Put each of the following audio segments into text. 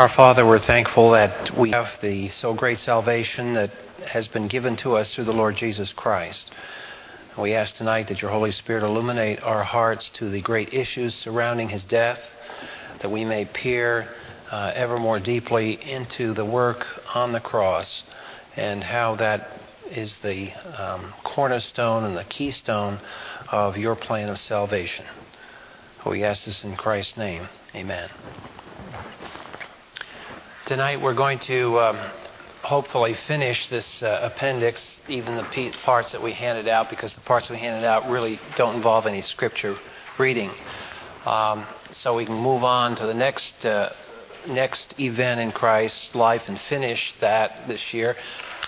Our Father, we're thankful that we have the so great salvation that has been given to us through the Lord Jesus Christ. We ask tonight that your Holy Spirit illuminate our hearts to the great issues surrounding his death, that we may peer uh, ever more deeply into the work on the cross and how that is the um, cornerstone and the keystone of your plan of salvation. We ask this in Christ's name. Amen. Tonight we're going to um, hopefully finish this uh, appendix, even the parts that we handed out, because the parts we handed out really don't involve any scripture reading. Um, so we can move on to the next uh, next event in Christ's life and finish that this year,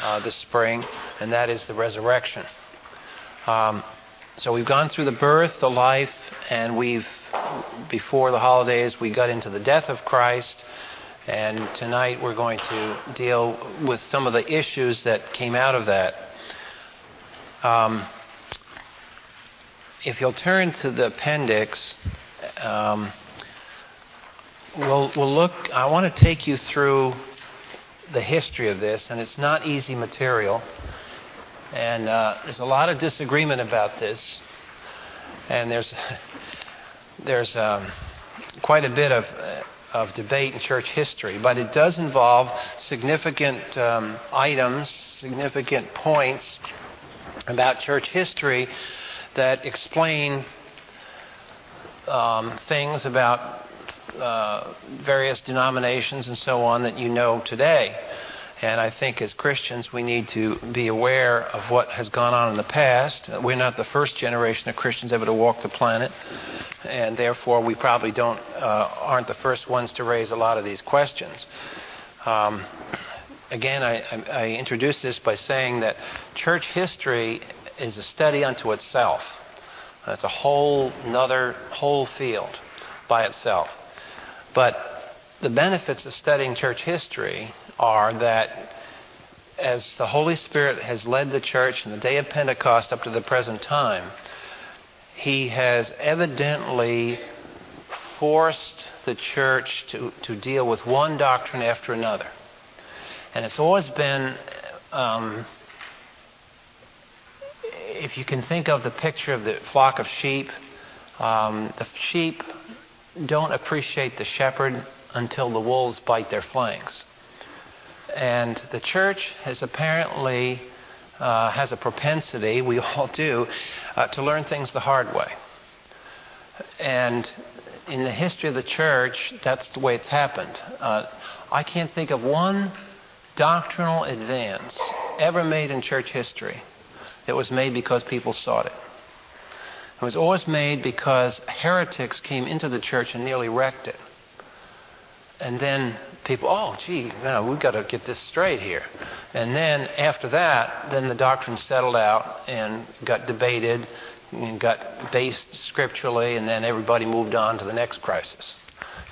uh, this spring, and that is the resurrection. Um, so we've gone through the birth, the life, and we've before the holidays we got into the death of Christ and tonight we're going to deal with some of the issues that came out of that. Um, if you'll turn to the appendix, um, we'll, we'll look. I want to take you through the history of this, and it's not easy material. And uh, there's a lot of disagreement about this, and there's there's um, quite a bit of of debate in church history, but it does involve significant um, items, significant points about church history that explain um, things about uh, various denominations and so on that you know today. And I think as Christians, we need to be aware of what has gone on in the past. We're not the first generation of Christians ever to walk the planet, and therefore we probably don't uh, aren't the first ones to raise a lot of these questions. Um, again, I, I, I this by saying that church history is a study unto itself. It's a whole another whole field by itself. But the benefits of studying church history are that as the Holy Spirit has led the church in the day of Pentecost up to the present time, He has evidently forced the church to, to deal with one doctrine after another. And it's always been, um, if you can think of the picture of the flock of sheep, um, the sheep don't appreciate the shepherd until the wolves bite their flanks. And the church has apparently uh, has a propensity, we all do, uh, to learn things the hard way. And in the history of the church, that's the way it's happened. Uh, I can't think of one doctrinal advance ever made in church history that was made because people sought it. It was always made because heretics came into the church and nearly wrecked it. And then people, oh, gee, no, we've got to get this straight here. And then after that, then the doctrine settled out and got debated and got based scripturally, and then everybody moved on to the next crisis.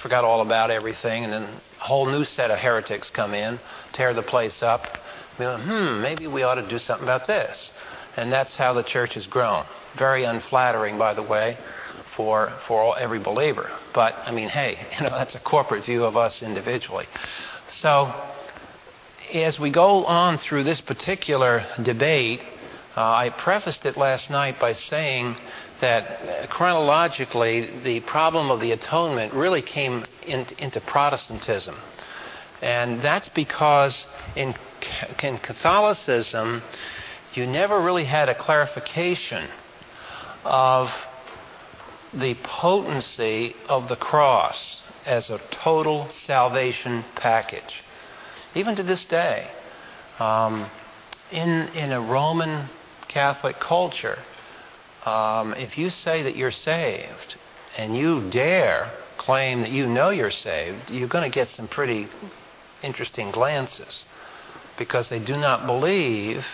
Forgot all about everything, and then a whole new set of heretics come in, tear the place up. We go, hmm, maybe we ought to do something about this. And that's how the church has grown. Very unflattering, by the way for for all, every believer. But I mean, hey, you know that's a corporate view of us individually. So as we go on through this particular debate, uh, I prefaced it last night by saying that chronologically the problem of the atonement really came in, into Protestantism. And that's because in, in Catholicism, you never really had a clarification of the potency of the cross as a total salvation package. Even to this day, um, in, in a Roman Catholic culture, um, if you say that you're saved and you dare claim that you know you're saved, you're going to get some pretty interesting glances because they do not believe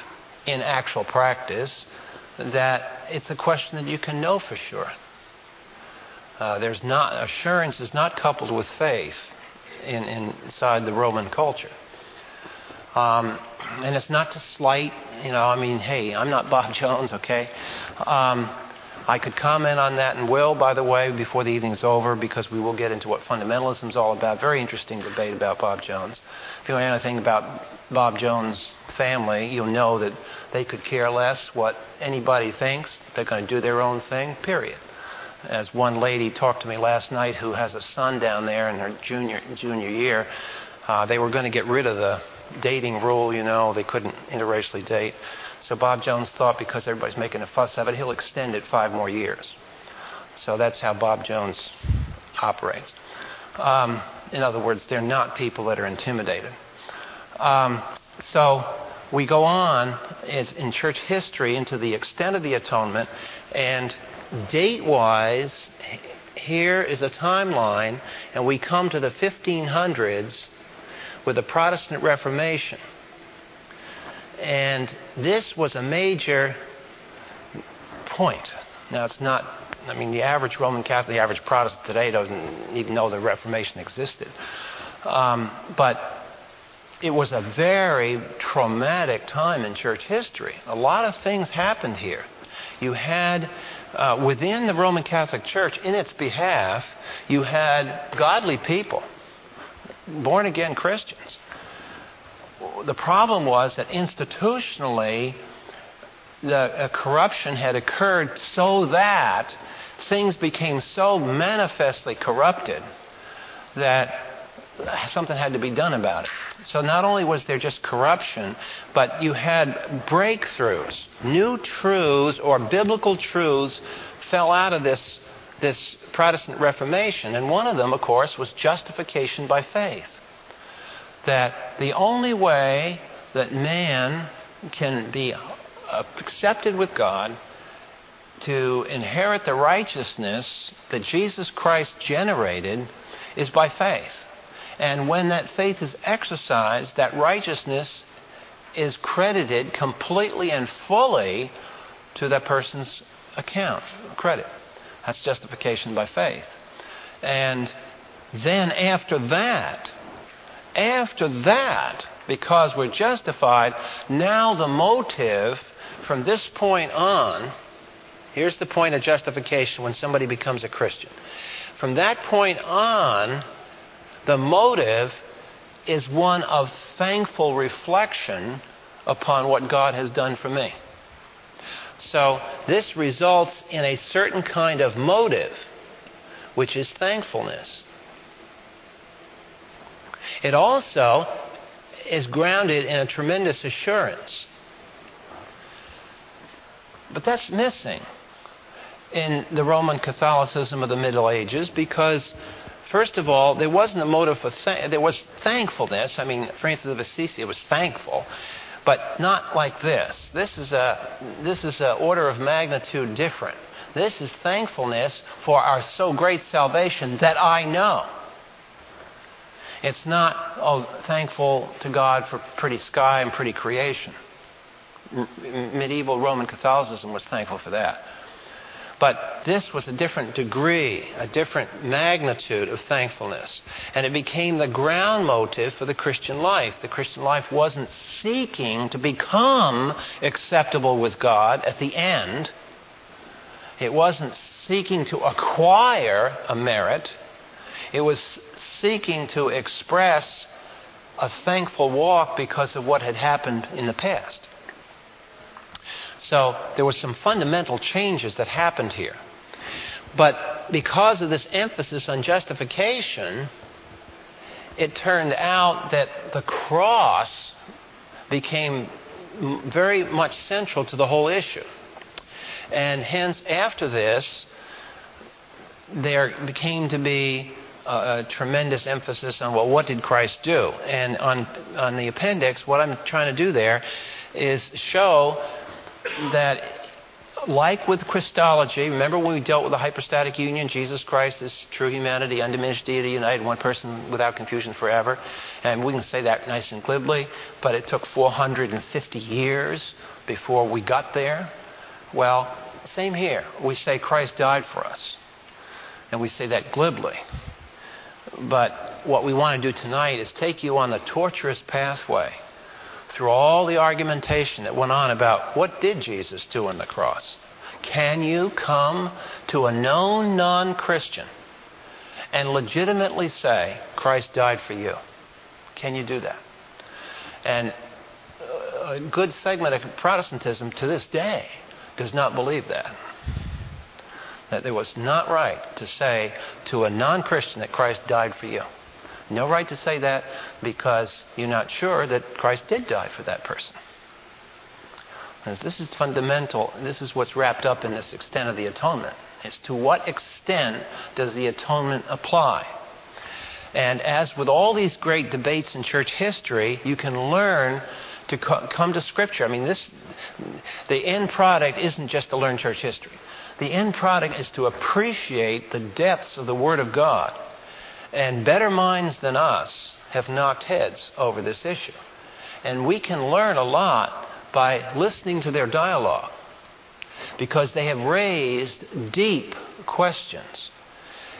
in actual practice that it's a question that you can know for sure. Uh, there's not assurance is not coupled with faith in, inside the Roman culture. Um, and it's not to slight, you know, I mean, hey, I'm not Bob Jones, okay? Um, I could comment on that and will, by the way, before the evening's over, because we will get into what fundamentalism is all about. Very interesting debate about Bob Jones. If you know anything about Bob Jones' family, you'll know that they could care less what anybody thinks. They're going to do their own thing, period. As one lady talked to me last night who has a son down there in her junior, junior year, uh, they were going to get rid of the dating rule, you know, they couldn't interracially date. So Bob Jones thought because everybody's making a fuss of it, he'll extend it five more years. So that's how Bob Jones operates. Um, in other words, they're not people that are intimidated. Um, so we go on in church history into the extent of the atonement, and date wise, here is a timeline, and we come to the 1500s with the Protestant Reformation. And this was a major point. Now, it's not, I mean, the average Roman Catholic, the average Protestant today doesn't even know the Reformation existed. Um, but it was a very traumatic time in church history. A lot of things happened here. You had, uh, within the Roman Catholic Church, in its behalf, you had godly people, born again Christians. The problem was that institutionally, the uh, corruption had occurred so that things became so manifestly corrupted that something had to be done about it. So not only was there just corruption, but you had breakthroughs. New truths or biblical truths fell out of this, this Protestant Reformation. And one of them, of course, was justification by faith that the only way that man can be uh, accepted with God to inherit the righteousness that Jesus Christ generated is by faith. And when that faith is exercised, that righteousness is credited completely and fully to that person's account, credit. That's justification by faith. And then after that, after that, because we're justified, now the motive from this point on, here's the point of justification when somebody becomes a Christian. From that point on, the motive is one of thankful reflection upon what God has done for me. So this results in a certain kind of motive, which is thankfulness. It also is grounded in a tremendous assurance. But that's missing in the Roman Catholicism of the Middle Ages because, first of all, there wasn't a motive for th- there was thankfulness. I mean, Francis of Assisi was thankful, but not like this. This is a this is an order of magnitude different. This is thankfulness for our so great salvation that I know. It's not, oh, thankful to God for pretty sky and pretty creation. medieval Roman Catholicism was thankful for that. But this was a different degree, a different magnitude of thankfulness. And it became the ground motive for the Christian life. The Christian life wasn't seeking to become acceptable with God at the end, it wasn't seeking to acquire a merit. It was seeking to express a thankful walk because of what had happened in the past. So there were some fundamental changes that happened here. But because of this emphasis on justification, it turned out that the cross became very much central to the whole issue. And hence, after this, there became to be a, tremendous emphasis on, well, what did Christ do? And on, on the appendix, what I'm trying to do there is show that like with Christology, remember when we dealt with the hypostatic union? Jesus Christ is true humanity, undiminished deity, united one person without confusion forever. And we can say that nice and glibly, but it took 450 years before we got there. Well, same here. We say Christ died for us. And we say that glibly. But what we want to do tonight is take you on the torturous pathway through all the argumentation that went on about what did Jesus do on the cross. Can you come to a known non Christian and legitimately say, Christ died for you? Can you do that? And uh, a good segment of Protestantism to this day does not believe that. That it was not right to say to a non Christian that Christ died for you. No right to say that because you're not sure that Christ did die for that person. This is fundamental. This is what's wrapped up in this extent of the atonement. Is to what extent does the atonement apply? And as with all these great debates in church history, you can learn to come to Scripture. I mean, this, the end product isn't just to learn church history. The end product is to appreciate the depths of the Word of God. And better minds than us have knocked heads over this issue. And we can learn a lot by listening to their dialogue because they have raised deep questions.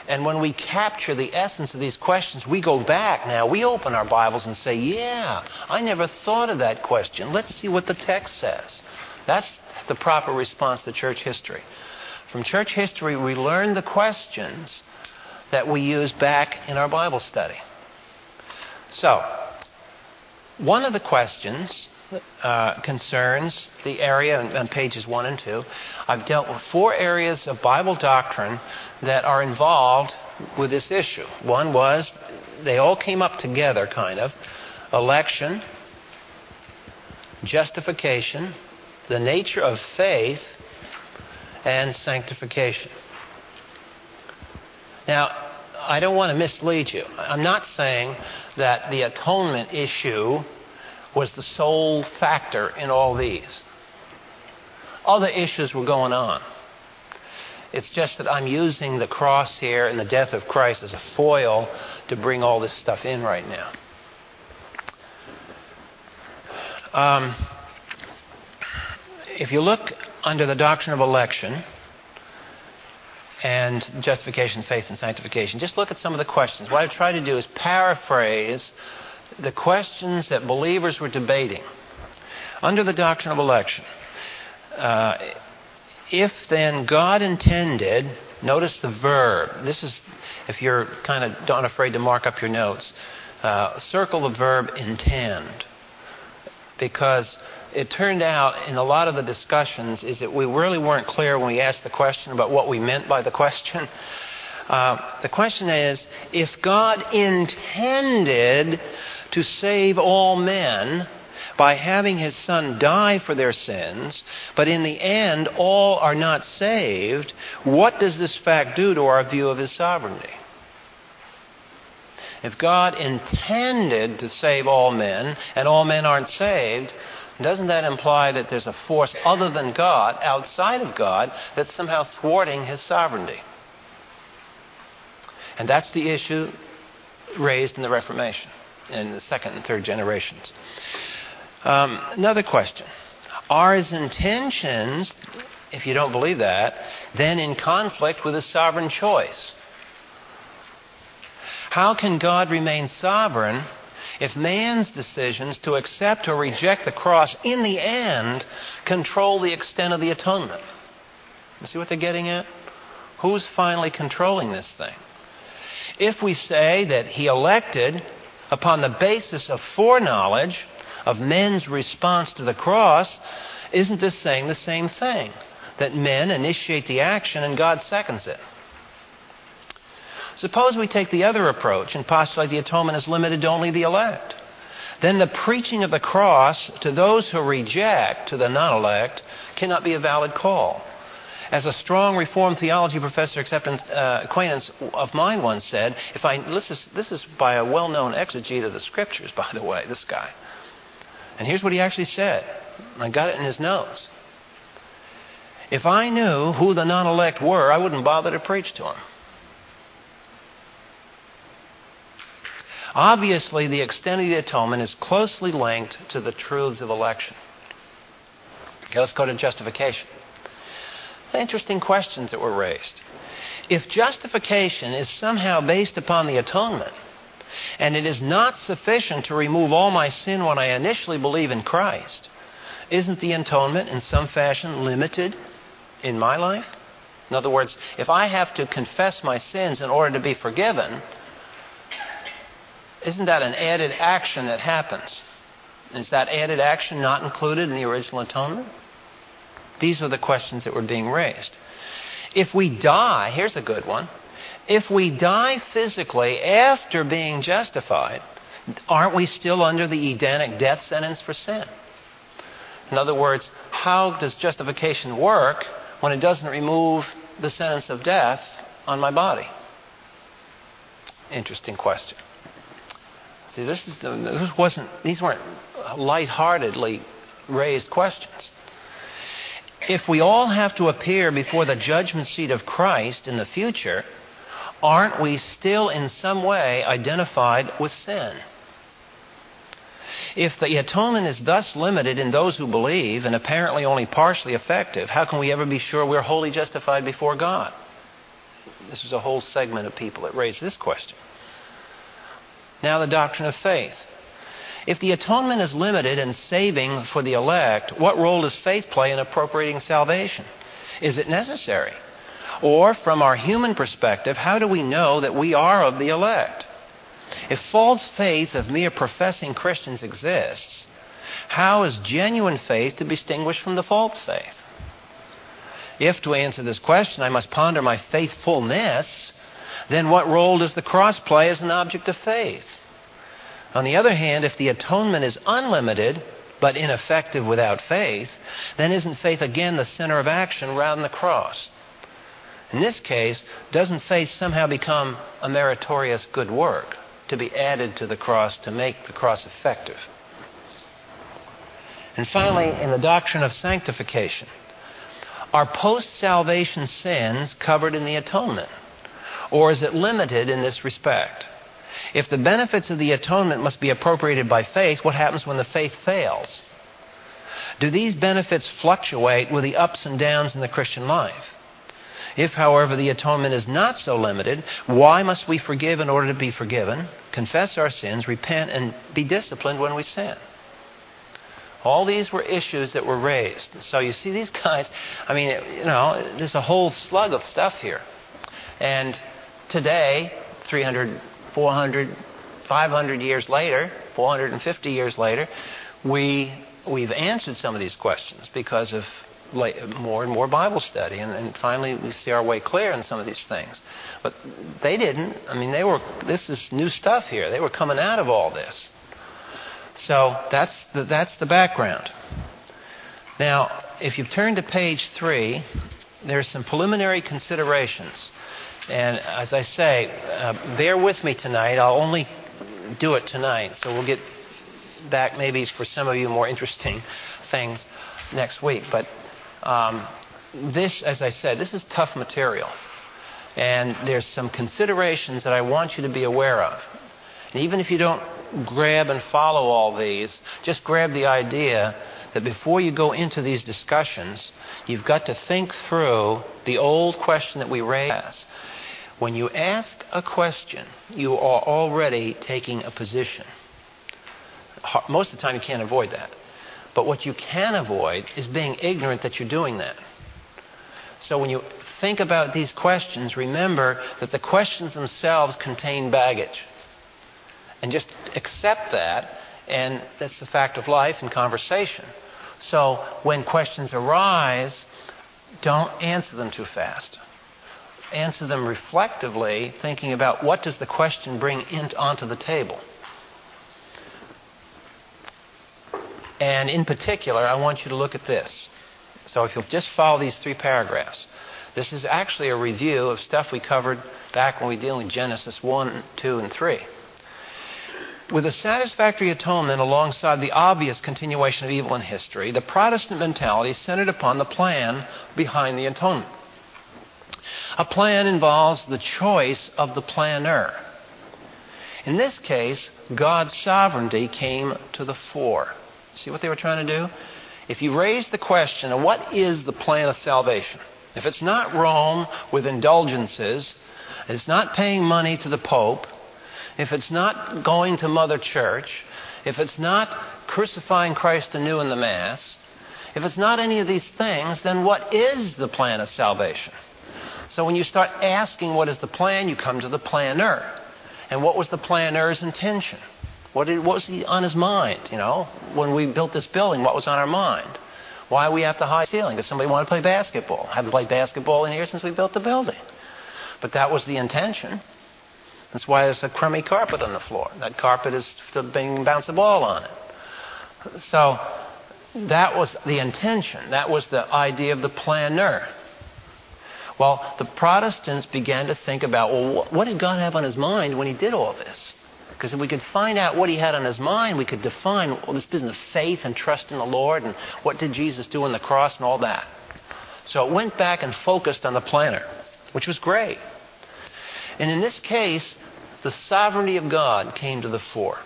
And when we capture the essence of these questions, we go back now. We open our Bibles and say, Yeah, I never thought of that question. Let's see what the text says. That's the proper response to church history. From church history, we learn the questions that we use back in our Bible study. So, one of the questions uh, concerns the area on, on pages 1 and 2. I've dealt with four areas of Bible doctrine that are involved with this issue. One was they all came up together, kind of election, justification, the nature of faith, and sanctification. Now, I don't want to mislead you. I'm not saying that the atonement issue was the sole factor in all these. Other issues were going on. It's just that I'm using the cross here and the death of Christ as a foil to bring all this stuff in right now. Um, if you look under the doctrine of election and justification, faith, and sanctification, just look at some of the questions. What I've tried to do is paraphrase the questions that believers were debating. Under the doctrine of election, uh, if then God intended, notice the verb. This is, if you're kind of not afraid to mark up your notes, uh, circle the verb intend. Because it turned out in a lot of the discussions is that we really weren't clear when we asked the question about what we meant by the question. Uh, the question is if God intended to save all men, by having his son die for their sins, but in the end all are not saved, what does this fact do to our view of his sovereignty? If God intended to save all men and all men aren't saved, doesn't that imply that there's a force other than God, outside of God, that's somehow thwarting his sovereignty? And that's the issue raised in the Reformation in the second and third generations. Um, another question Are his intentions, if you don't believe that, then in conflict with his sovereign choice? How can God remain sovereign if man's decisions to accept or reject the cross in the end control the extent of the atonement? You see what they're getting at? Who's finally controlling this thing? If we say that he elected upon the basis of foreknowledge, of men's response to the cross, isn't this saying the same thing? That men initiate the action and God seconds it. Suppose we take the other approach and postulate the atonement is limited to only the elect. Then the preaching of the cross to those who reject, to the non elect, cannot be a valid call. As a strong Reformed theology professor uh, acquaintance of mine once said, if I, this is, this is by a well known exegete of the scriptures, by the way, this guy. And here's what he actually said. I got it in his notes. If I knew who the non elect were, I wouldn't bother to preach to them. Obviously, the extent of the atonement is closely linked to the truths of election. Okay, let's go to justification. Interesting questions that were raised. If justification is somehow based upon the atonement, and it is not sufficient to remove all my sin when I initially believe in Christ. Isn't the atonement in some fashion limited in my life? In other words, if I have to confess my sins in order to be forgiven, isn't that an added action that happens? Is that added action not included in the original atonement? These were the questions that were being raised. If we die, here's a good one. If we die physically after being justified, aren't we still under the Edenic death sentence for sin? In other words, how does justification work when it doesn't remove the sentence of death on my body? Interesting question. See, this is this wasn't these weren't lightheartedly raised questions. If we all have to appear before the judgment seat of Christ in the future, aren't we still in some way identified with sin? If the atonement is thus limited in those who believe and apparently only partially effective, how can we ever be sure we're wholly justified before God? This is a whole segment of people that raise this question. Now, the doctrine of faith. If the atonement is limited and saving for the elect, what role does faith play in appropriating salvation? Is it necessary? Or, from our human perspective, how do we know that we are of the elect? If false faith of mere professing Christians exists, how is genuine faith to be distinguished from the false faith? If, to answer this question, I must ponder my faithfulness, then what role does the cross play as an object of faith? On the other hand, if the atonement is unlimited but ineffective without faith, then isn't faith again the center of action rather than the cross? In this case, doesn't faith somehow become a meritorious good work? to be added to the cross to make the cross effective. And finally, in the doctrine of sanctification, are post salvation sins covered in the atonement? Or is it limited in this respect? If the benefits of the atonement must be appropriated by faith, what happens when the faith fails? Do these benefits fluctuate with the ups and downs in the Christian life? If, however, the atonement is not so limited, why must we forgive in order to be forgiven, confess our sins, repent, and be disciplined when we sin? All these were issues that were raised. So you see, these guys, I mean, you know, there's a whole slug of stuff here. And today, 300, 400, 500 years later, 450 years later, we, we've answered some of these questions because of more and more Bible study, and, and, finally we see our way clear in some of these things. But they didn't. I mean, they were. This is new stuff here. They were coming out of all this. So that's the, that's the background. Now, if you turn to page three, there's some preliminary considerations. And as I say, uh, bear with me tonight. I'll only do it tonight, so we'll get back maybe for some of you more interesting things next week. But um, this, as I said, this is tough material. And there's some considerations that I want you to be aware of. And even if you don't grab and follow all these, just grab the idea that before you go into these discussions, you've got to think through the old question that we raise. When you ask a question, you are already taking a position. Most of the time, you can't avoid that. But what you can avoid is being ignorant that you're doing that. So when you think about these questions, remember that the questions themselves contain baggage. And just accept that, and that's the fact of life and conversation. So when questions arise, don't answer them too fast. Answer them reflectively, thinking about what does the question bring in, onto the table. And in particular, I want you to look at this. So if you'll just follow these three paragraphs, this is actually a review of stuff we covered back when we dealt with Genesis 1, 2, and 3. With a satisfactory atonement alongside the obvious continuation of evil in history, the Protestant mentality centered upon the plan behind the atonement. A plan involves the choice of the planner. In this case, God's sovereignty came to the fore. See what they were trying to do? If you raise the question of what is the plan of salvation, if it's not Rome with indulgences, it's not paying money to the Pope, if it's not going to Mother Church, if it's not crucifying Christ anew in the Mass, If it's not any of these things, then what is the plan of salvation? So when you start asking what is the plan, you come to the planner. And what was the planner's intention? What, did, what was he on his mind, you know? When we built this building, what was on our mind? Why we have the high ceiling? Because somebody wanted to play basketball. Haven't played basketball in here since we built the building. But that was the intention. That's why there's a crummy carpet on the floor. That carpet is to bounce the ball on it. So that was the intention. That was the idea of the planner. Well, the Protestants began to think about, well, what did God have on his mind when he did all this? Because if we could find out what he had on his mind, we could define well, this business of faith and trust in the Lord and what did Jesus do on the cross and all that. So it went back and focused on the planner, which was great. And in this case, the sovereignty of God came to the fore.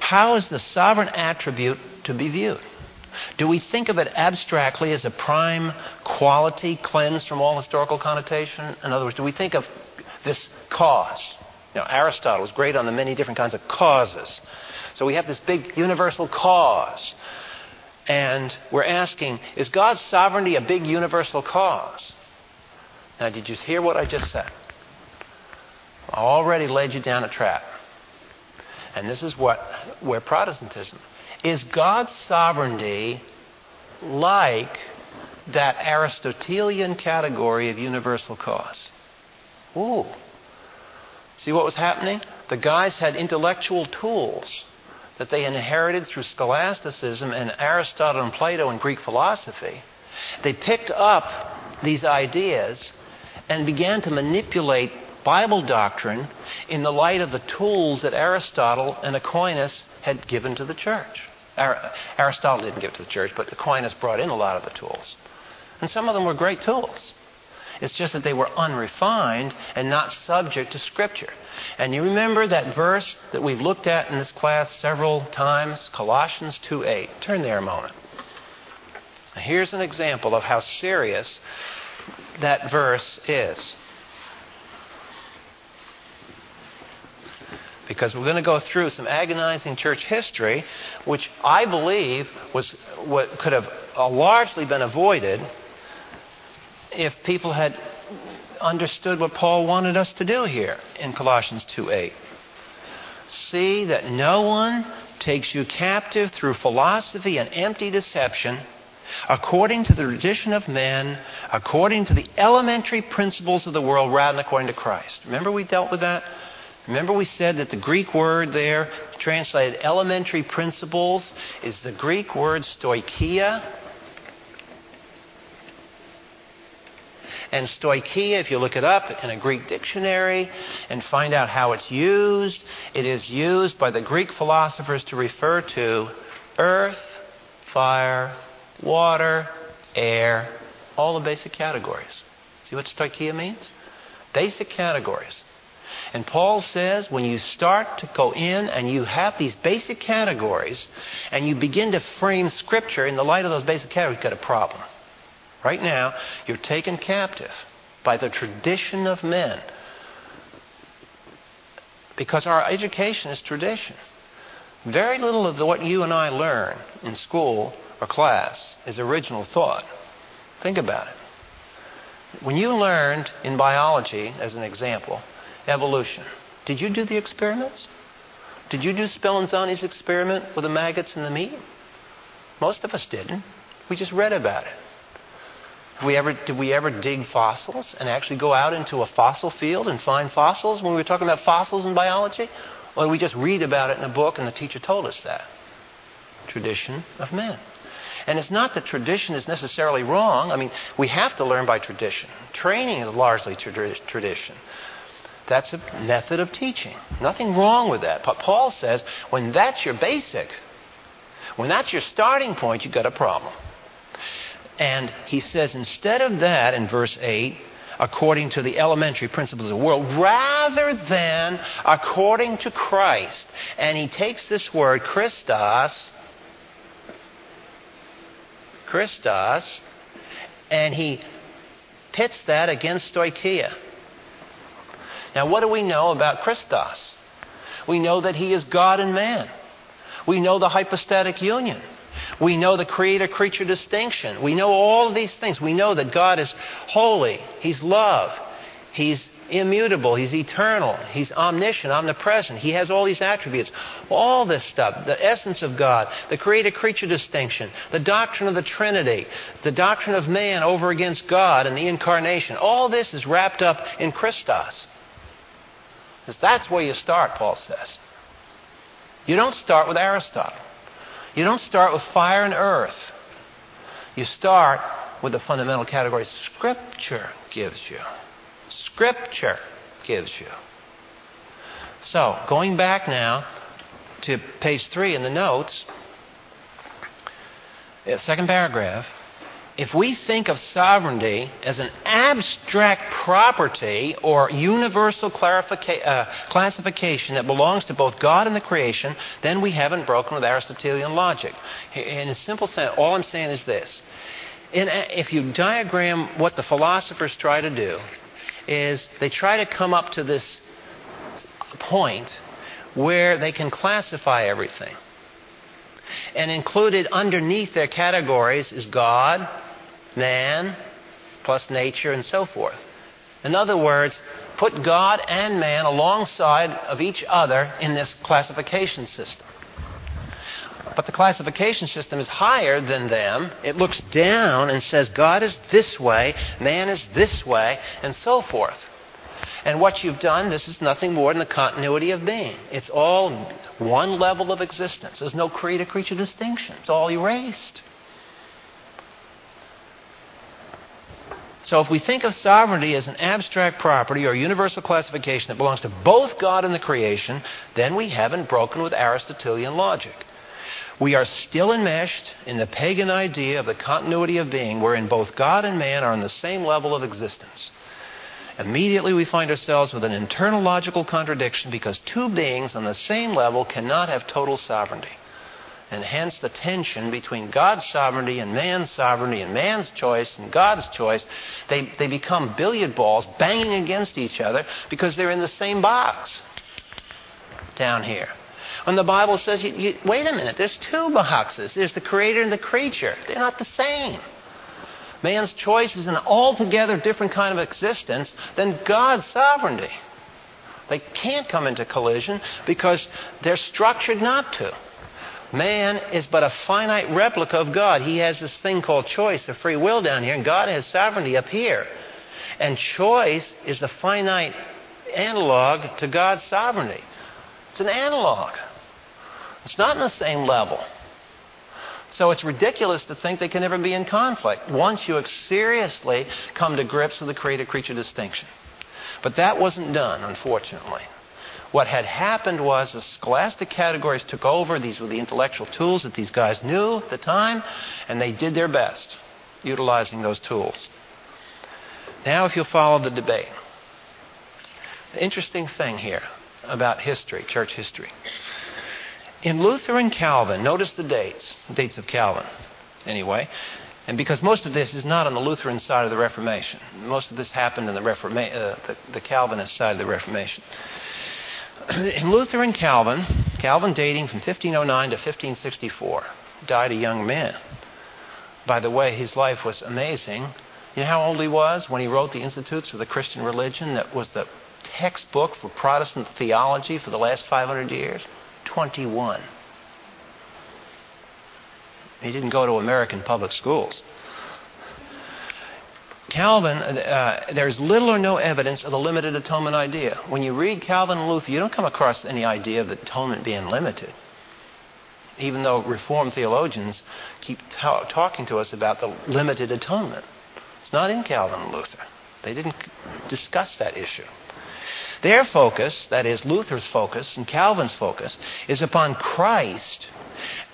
How is the sovereign attribute to be viewed? Do we think of it abstractly as a prime quality cleansed from all historical connotation? In other words, do we think of this cause? Now, Aristotle was great on the many different kinds of causes. So we have this big universal cause. And we're asking, is God's sovereignty a big universal cause? Now, did you hear what I just said? I already led you down a trap. And this is what where Protestantism is God's sovereignty like that Aristotelian category of universal cause? Ooh. See what was happening? The guys had intellectual tools that they inherited through scholasticism and Aristotle and Plato and Greek philosophy. They picked up these ideas and began to manipulate Bible doctrine in the light of the tools that Aristotle and Aquinas had given to the church. Aristotle didn't give it to the church, but Aquinas brought in a lot of the tools. And some of them were great tools. It's just that they were unrefined and not subject to Scripture. And you remember that verse that we've looked at in this class several times, Colossians 2:8. Turn there a moment. Here's an example of how serious that verse is. Because we're going to go through some agonizing church history, which I believe was what could have uh, largely been avoided if people had understood what Paul wanted us to do here in Colossians 2:8. See that no one takes you captive through philosophy and empty deception, according to the tradition of men, according to the elementary principles of the world, rather than according to Christ. Remember we dealt with that? Remember, we said that the Greek word there, translated elementary principles, is the Greek word stoicheia. And stoicheia, if you look it up in a Greek dictionary and find out how it's used, it is used by the Greek philosophers to refer to earth, fire, water, air, all the basic categories. See what stoicheia means? Basic categories. And Paul says when you start to go in and you have these basic categories and you begin to frame Scripture in the light of those basic categories, you've got a problem. Right now, you're taken captive by the tradition of men. Because our education is tradition. Very little of what you and I learn in school or class is original thought. Think about it. When you learned in biology, as an example, evolution. Did you do the experiments? Did you do Spallanzani's experiment with the maggots and the meat? Most of us didn't. We just read about it. Did we ever, did we ever dig fossils and actually go out into a fossil field and find fossils when we were talking about fossils in biology? Or we just read about it in a book and the teacher told us that? Tradition of men. And it's not that tradition is necessarily wrong. I mean, we have to learn by tradition. Training is largely tra- tradition. That's a method of teaching. Nothing wrong with that. But Paul says when that's your basic, when that's your starting point, you've got a problem. And he says instead of that in verse 8, according to the elementary principles of the world, rather than according to Christ. And he takes this word, Christos, Christos, and he pits that against stoicheia. Now, what do we know about Christos? We know that he is God and man. We know the hypostatic union. We know the creator creature distinction. We know all of these things. We know that God is holy, He's love, He's immutable, He's eternal, He's omniscient, omnipresent. He has all these attributes. All this stuff, the essence of God, the creator creature distinction, the doctrine of the Trinity, the doctrine of man over against God and the incarnation, all this is wrapped up in Christos. Because that's where you start, Paul says. You don't start with Aristotle. You don't start with fire and earth. You start with the fundamental categories Scripture gives you. Scripture gives you. So, going back now to page three in the notes, uh, second paragraph, if we think of sovereignty as an abstract property or universal uh, classification that belongs to both God and the creation, then we haven't broken with Aristotelian logic. In a simple sense, all I'm saying is this. In, if you diagram what the philosophers try to do, is they try to come up to this point where they can classify everything. And included underneath their categories is God, man, plus nature, and so forth. In other words, put God and man alongside of each other in this classification system. But the classification system is higher than them. It looks down and says God is this way, man is this way, and so forth. And what you've done, this is nothing more than the continuity of being. It's all one level of existence. There's no creator creature distinction. It's all erased. So if we think of sovereignty as an abstract property or universal classification that belongs to both God and the creation, then we haven't broken with Aristotelian logic. We are still enmeshed in the pagan idea of the continuity of being, wherein both God and man are on the same level of existence. Immediately we find ourselves with an internal logical contradiction because two beings on the same level cannot have total sovereignty. And hence the tension between God's sovereignty and man's sovereignty and man's choice and God's choice. They, they become billiard balls banging against each other because they're in the same box down here. When the Bible says, you, you, wait a minute, there's two boxes. There's the creator and the creature. They're not the same. Man's choice is an altogether different kind of existence than God's sovereignty. They can't come into collision because they're structured not to. Man is but a finite replica of God. He has this thing called choice, a free will down here, and God has sovereignty up here. And choice is the finite analog to God's sovereignty. It's an analog. It's not on the same level. So it's ridiculous to think they can ever be in conflict once you seriously come to grips with the creator creature distinction. But that wasn't done, unfortunately. What had happened was the scholastic categories took over. These were the intellectual tools that these guys knew at the time, and they did their best utilizing those tools. Now, if you'll follow the debate, the interesting thing here about history, church history. In Luther and Calvin, notice the dates, dates of Calvin, anyway. And because most of this is not on the Lutheran side of the Reformation, most of this happened in the, Reforma- uh, the, the Calvinist side of the Reformation. in Luther and Calvin, Calvin dating from 1509 to 1564, died a young man. By the way, his life was amazing. You know how old he was when he wrote the Institutes of the Christian Religion that was the textbook for Protestant theology for the last 500 years? 21. He didn't go to American public schools. Calvin, uh, there's little or no evidence of the limited atonement idea. When you read Calvin and Luther, you don't come across any idea of atonement being limited. Even though Reformed theologians keep ta- talking to us about the limited atonement. It's not in Calvin and Luther. They didn't discuss that issue. Their focus, that is Luther's focus and Calvin's focus, is upon Christ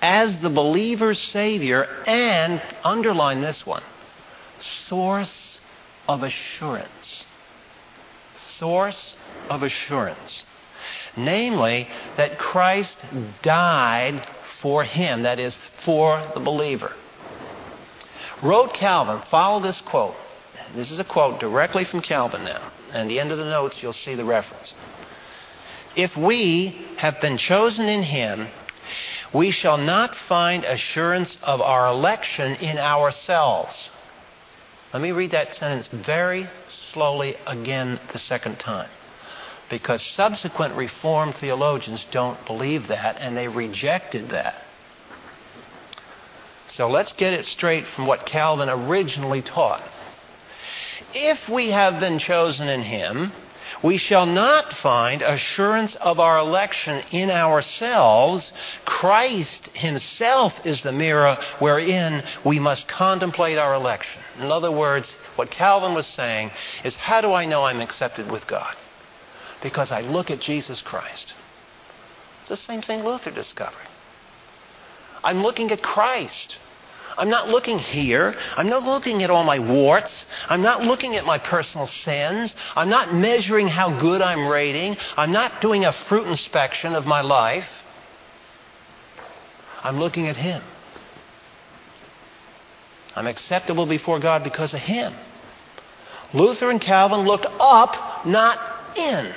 as the believer's Savior and, underline this one, source of assurance. Source of assurance. Namely, that Christ died for him, that is, for the believer. Wrote Calvin, follow this quote. This is a quote directly from Calvin now. And the end of the notes, you'll see the reference. If we have been chosen in him, we shall not find assurance of our election in ourselves. Let me read that sentence very slowly again the second time. Because subsequent Reformed theologians don't believe that and they rejected that. So let's get it straight from what Calvin originally taught. If we have been chosen in Him, we shall not find assurance of our election in ourselves. Christ Himself is the mirror wherein we must contemplate our election. In other words, what Calvin was saying is how do I know I'm accepted with God? Because I look at Jesus Christ. It's the same thing Luther discovered. I'm looking at Christ. I'm not looking here. I'm not looking at all my warts. I'm not looking at my personal sins. I'm not measuring how good I'm rating. I'm not doing a fruit inspection of my life. I'm looking at Him. I'm acceptable before God because of Him. Luther and Calvin looked up, not in.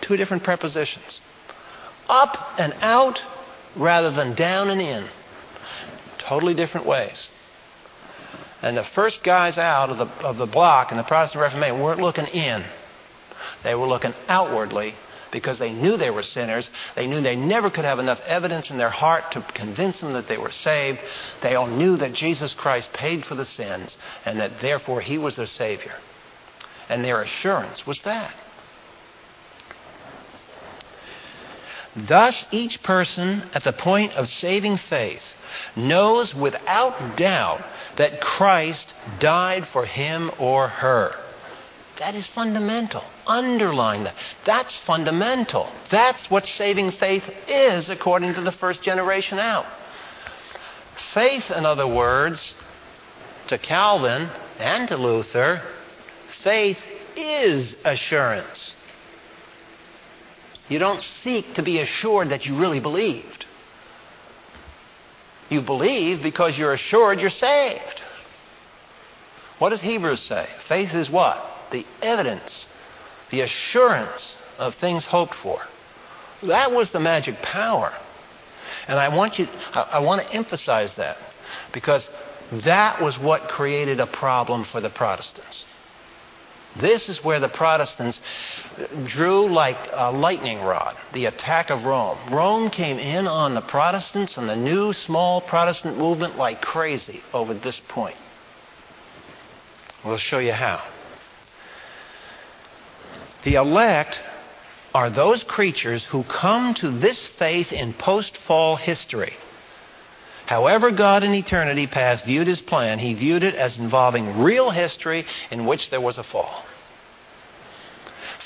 Two different prepositions. Up and out rather than down and in. Totally different ways. And the first guys out of the, of the block in the Protestant Reformation weren't looking in. They were looking outwardly because they knew they were sinners. They knew they never could have enough evidence in their heart to convince them that they were saved. They all knew that Jesus Christ paid for the sins and that therefore he was their Savior. And their assurance was that. Thus, each person at the point of saving faith knows without doubt that Christ died for him or her. That is fundamental. Underline that. That's fundamental. That's what saving faith is according to the first generation out. Faith, in other words, to Calvin and to Luther, faith is assurance. You don't seek to be assured that you really believed. You believe because you're assured you're saved. What does Hebrews say? Faith is what? The evidence, the assurance of things hoped for. That was the magic power. And I want you I want to emphasize that because that was what created a problem for the Protestants. This is where the Protestants drew like a lightning rod, the attack of Rome. Rome came in on the Protestants and the new small Protestant movement like crazy over this point. We'll show you how. The elect are those creatures who come to this faith in post fall history. However, God in eternity past viewed his plan, he viewed it as involving real history in which there was a fall.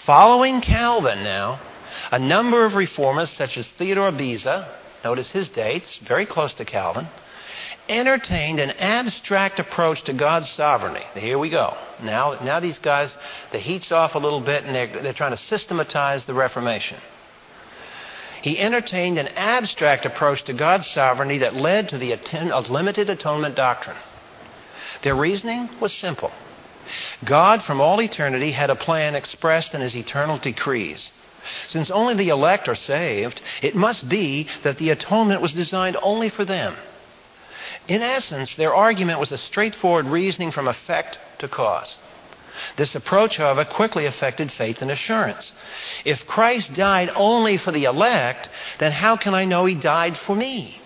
Following Calvin now, a number of reformers, such as Theodore Beza, notice his dates, very close to Calvin, entertained an abstract approach to God's sovereignty. Here we go. Now, now these guys, the heat's off a little bit and they're, they're trying to systematize the Reformation. He entertained an abstract approach to God's sovereignty that led to the limited atonement doctrine. Their reasoning was simple God, from all eternity, had a plan expressed in his eternal decrees. Since only the elect are saved, it must be that the atonement was designed only for them. In essence, their argument was a straightforward reasoning from effect to cause. This approach, however, quickly affected faith and assurance. If Christ died only for the elect, then how can I know he died for me?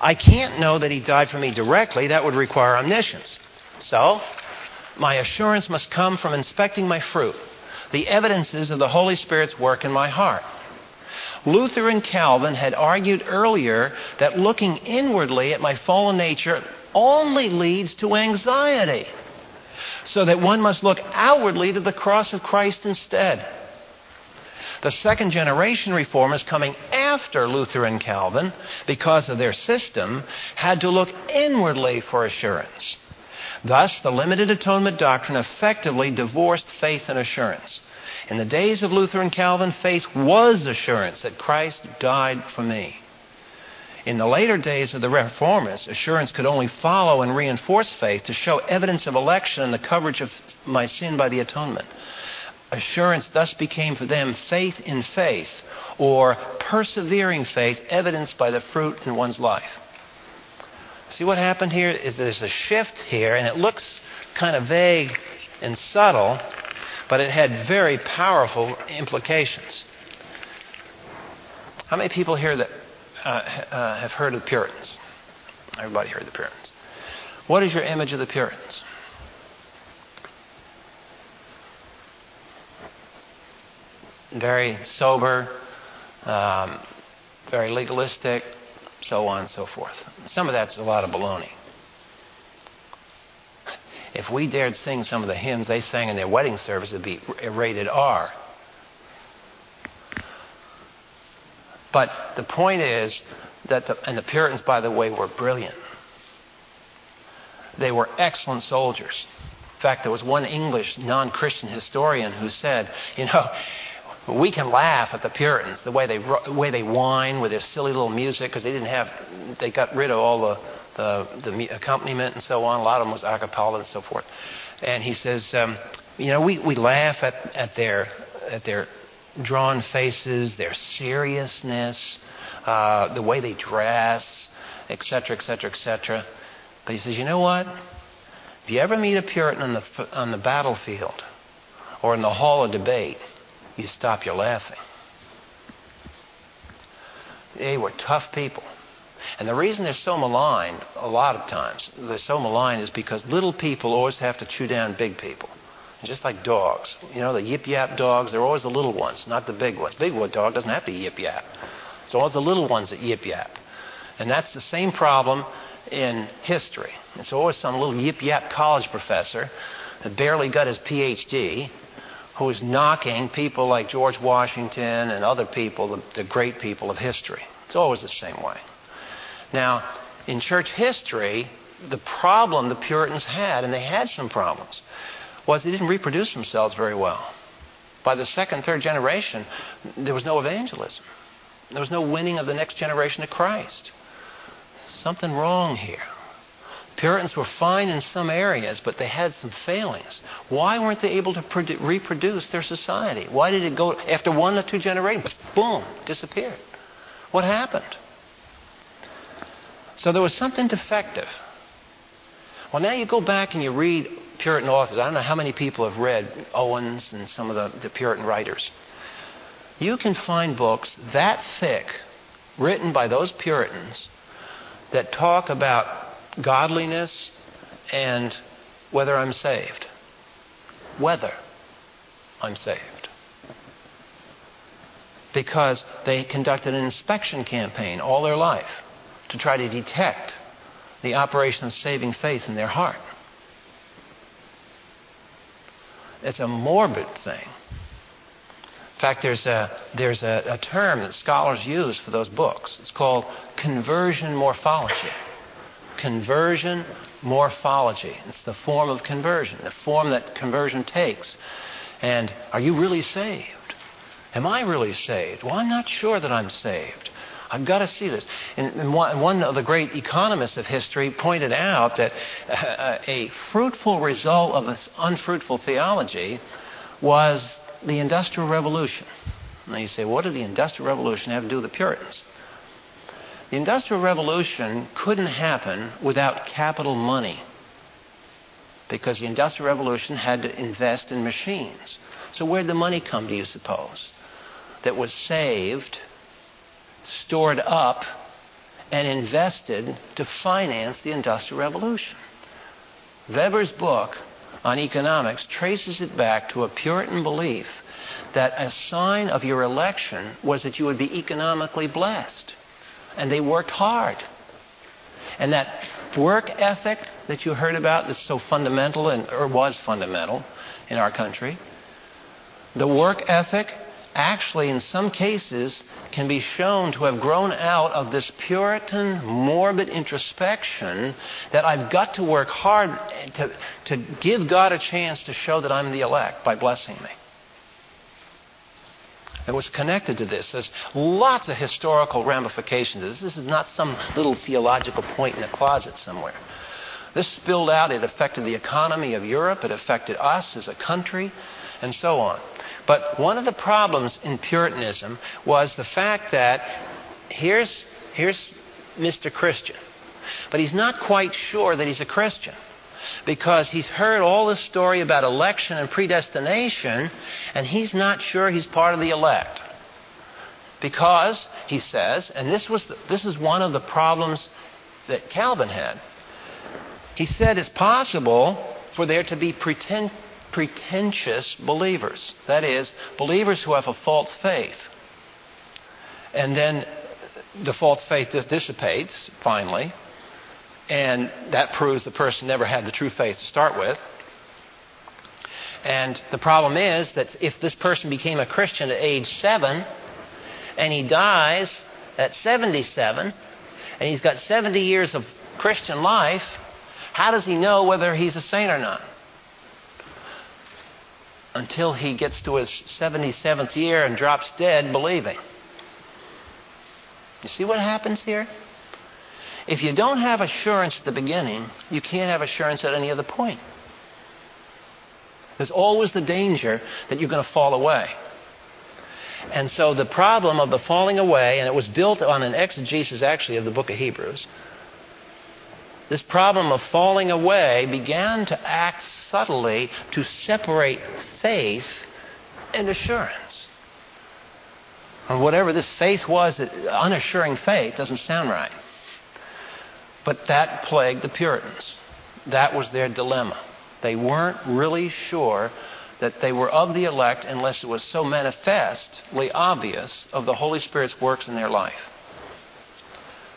I can't know that he died for me directly. That would require omniscience. So, my assurance must come from inspecting my fruit, the evidences of the Holy Spirit's work in my heart. Luther and Calvin had argued earlier that looking inwardly at my fallen nature only leads to anxiety, so that one must look outwardly to the cross of Christ instead. The second generation reformers coming after Luther and Calvin, because of their system, had to look inwardly for assurance. Thus, the limited atonement doctrine effectively divorced faith and assurance. In the days of Luther and Calvin, faith was assurance that Christ died for me. In the later days of the Reformers, assurance could only follow and reinforce faith to show evidence of election and the coverage of my sin by the atonement. Assurance thus became for them faith in faith, or persevering faith evidenced by the fruit in one's life. See what happened here is there's a shift here, and it looks kind of vague and subtle, but it had very powerful implications. How many people here that uh, uh, have heard of the Puritans? Everybody heard of the Puritans. What is your image of the Puritans? Very sober, um, very legalistic, so on and so forth. Some of that's a lot of baloney. If we dared sing some of the hymns they sang in their wedding service, it would be rated R. But the point is that, the, and the Puritans, by the way, were brilliant. They were excellent soldiers. In fact, there was one English non Christian historian who said, you know, we can laugh at the Puritans, the way they, the way they whine with their silly little music, because they didn't have, they got rid of all the, the, the, accompaniment and so on. A lot of them was a cappella and so forth. And he says, um, you know, we, we laugh at, at, their, at their drawn faces, their seriousness, uh, the way they dress, etc., etc., etc. But he says, you know what? If you ever meet a Puritan on the, on the battlefield or in the hall of debate, you stop your laughing. They were tough people. And the reason they're so maligned, a lot of times, they're so maligned is because little people always have to chew down big people. Just like dogs. You know, the yip yap dogs, they're always the little ones, not the big ones. Big dog doesn't have to yip yap. It's always the little ones that yip yap. And that's the same problem in history. It's always some little yip yap college professor that barely got his PhD who is knocking people like George Washington and other people, the, the great people of history. It's always the same way. Now, in church history, the problem the Puritans had, and they had some problems, was they didn't reproduce themselves very well. By the second, third generation, there was no evangelism. There was no winning of the next generation to Christ. Something wrong here. Puritans were fine in some areas, but they had some failings. Why weren't they able to produ- reproduce their society? Why did it go after one or two generations? Boom, disappeared. What happened? So there was something defective. Well, now you go back and you read Puritan authors. I don't know how many people have read Owens and some of the, the Puritan writers. You can find books that thick, written by those Puritans, that talk about godliness and whether I'm saved. Whether I'm saved. Because they conducted an inspection campaign all their life to try to detect the operation of saving faith in their heart. It's a morbid thing. In fact, there's a, there's a, a term that scholars use for those books. It's called conversion morphology conversion morphology. It's the form of conversion, the form that conversion takes. And are you really saved? Am I really saved? Well, I'm not sure that I'm saved. I've got to see this. And one of the great economists of history pointed out that uh, a fruitful result of this unfruitful theology was the Industrial Revolution. Now you say, what did the Industrial Revolution have to do with the Puritans? The Industrial Revolution couldn't happen without capital money because the Industrial Revolution had to invest in machines. So, where'd the money come, do you suppose? That was saved, stored up, and invested to finance the Industrial Revolution. Weber's book on economics traces it back to a Puritan belief that a sign of your election was that you would be economically blessed and they worked hard. And that work ethic that you heard about that's so fundamental and or was fundamental in our country, the work ethic actually in some cases can be shown to have grown out of this Puritan morbid introspection that I've got to work hard to, to give God a chance to show that I'm the elect by blessing me that was connected to this. There's lots of historical ramifications this. This is not some little theological point in a closet somewhere. This spilled out, it affected the economy of Europe, it affected us as a country, and so on. But one of the problems in Puritanism was the fact that here's, here's Mr. Christian, but he's not quite sure that he's a Christian because he's heard all this story about election and predestination, and he's not sure he's part of the elect. Because, he says, and this, was the, this is one of the problems that Calvin had, he said it's possible for there to be pretend, pretentious believers. That is, believers who have a false faith. And then the false faith dissipates, finally, and that proves the person never had the true faith to start with. And the problem is that if this person became a Christian at age 7 and he dies at 77 and he's got 70 years of Christian life, how does he know whether he's a saint or not? Until he gets to his 77th year and drops dead believing. You see what happens here? If you don't have assurance at the beginning, you can't have assurance at any other point. There's always the danger that you're going to fall away. And so the problem of the falling away, and it was built on an exegesis actually of the book of Hebrews, this problem of falling away began to act subtly to separate faith and assurance. And whatever this faith was, unassuring faith doesn't sound right. But that plagued the Puritans. That was their dilemma. They weren't really sure that they were of the elect unless it was so manifestly obvious of the Holy Spirit's works in their life.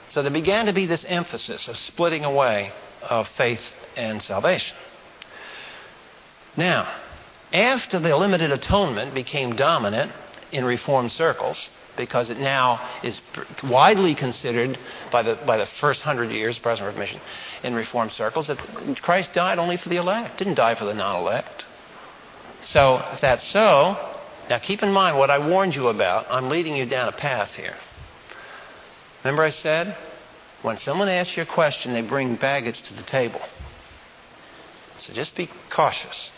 So there began to be this emphasis of splitting away of faith and salvation. Now, after the limited atonement became dominant in Reformed circles, because it now is widely considered by the, by the first hundred years of Protestant Reformation in Reformed circles that Christ died only for the elect, didn't die for the non elect. So, if that's so, now keep in mind what I warned you about. I'm leading you down a path here. Remember, I said, when someone asks you a question, they bring baggage to the table. So just be cautious.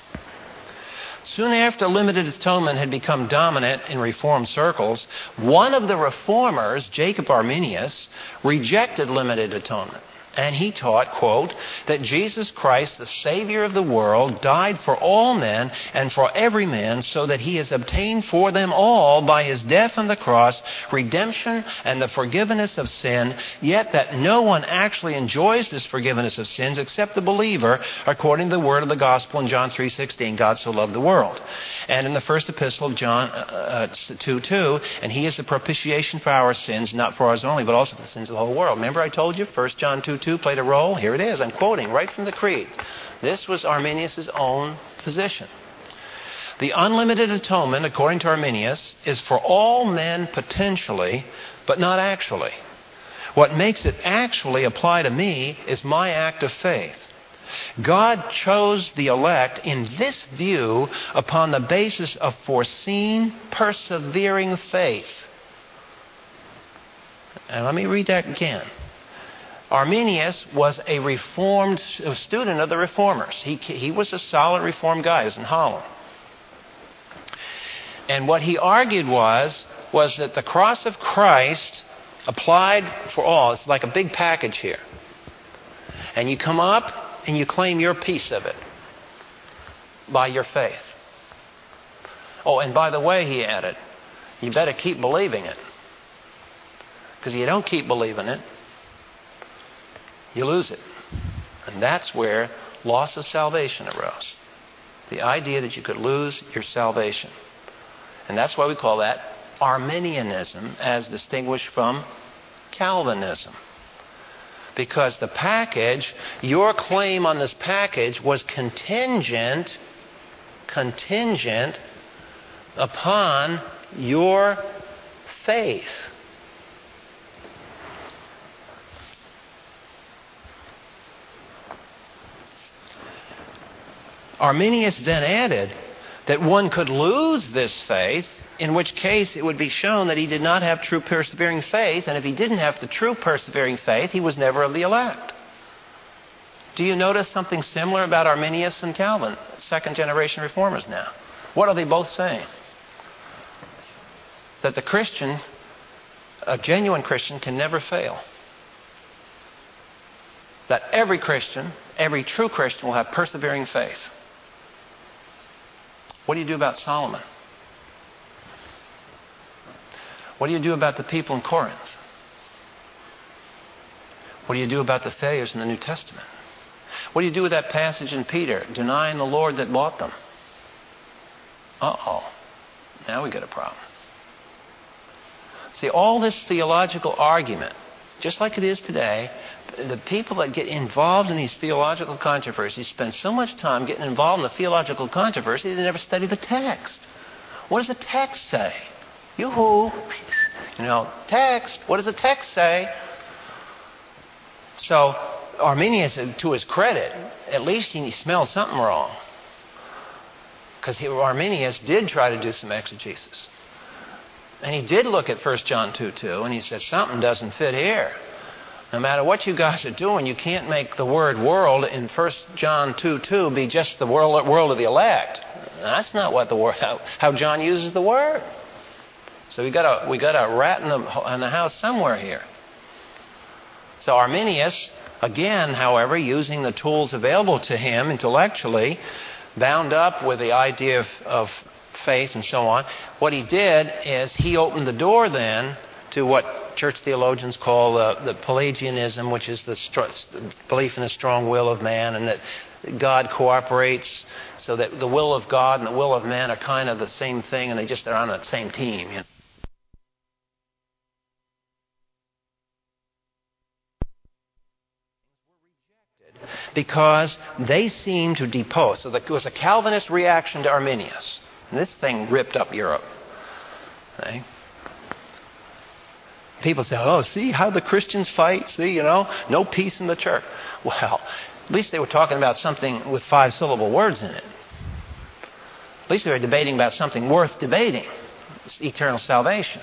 Soon after limited atonement had become dominant in Reformed circles, one of the reformers, Jacob Arminius, rejected limited atonement. And he taught, quote, that Jesus Christ, the Savior of the world, died for all men and for every man, so that he has obtained for them all, by his death on the cross, redemption and the forgiveness of sin, yet that no one actually enjoys this forgiveness of sins except the believer, according to the word of the gospel in John 3.16, God so loved the world. And in the first epistle of John uh, uh, 2 2, and he is the propitiation for our sins, not for ours only, but also for the sins of the whole world. Remember I told you, 1 John 2 2 2 played a role? Here it is. I'm quoting right from the Creed. This was Arminius' own position. The unlimited atonement, according to Arminius, is for all men potentially, but not actually. What makes it actually apply to me is my act of faith. God chose the elect in this view upon the basis of foreseen, persevering faith. And let me read that again. Arminius was a reformed a student of the reformers. He, he was a solid reformed guy. He was in Holland. And what he argued was, was that the cross of Christ applied for all. It's like a big package here. And you come up and you claim your piece of it by your faith. Oh, and by the way, he added, you better keep believing it. Because you don't keep believing it, you lose it. And that's where loss of salvation arose. The idea that you could lose your salvation. And that's why we call that Arminianism as distinguished from Calvinism. Because the package, your claim on this package was contingent, contingent upon your faith. Arminius then added that one could lose this faith, in which case it would be shown that he did not have true persevering faith, and if he didn't have the true persevering faith, he was never of the elect. Do you notice something similar about Arminius and Calvin, second generation reformers now? What are they both saying? that the Christian, a genuine Christian, can never fail. That every Christian, every true Christian, will have persevering faith. What do you do about Solomon? What do you do about the people in Corinth? What do you do about the failures in the New Testament? What do you do with that passage in Peter, denying the Lord that bought them? Uh oh. Now we got a problem. See, all this theological argument, just like it is today, the people that get involved in these theological controversies spend so much time getting involved in the theological controversy they never study the text. What does the text say? Yoo-hoo. You know, text. What does the text say? So Arminius, to his credit, at least he smelled something wrong. Because Arminius did try to do some exegesis. And he did look at 1 John 2 2, and he said, something doesn't fit here. No matter what you guys are doing, you can't make the word world in 1 John 2 2 be just the world, world of the elect. That's not what the word, how, how John uses the word. So we got a we got a rat in the, in the house somewhere here. So Arminius, again, however, using the tools available to him intellectually, bound up with the idea of, of faith and so on, what he did is he opened the door then to what church theologians call uh, the Pelagianism, which is the belief in the strong will of man and that God cooperates so that the will of God and the will of man are kind of the same thing and they just are on the same team. You know? because they seem to depose. So it was a Calvinist reaction to Arminius. This thing ripped up Europe. Okay? People say, oh, see how the Christians fight? See, you know, no peace in the church. Well, at least they were talking about something with five syllable words in it. At least they were debating about something worth debating it's eternal salvation.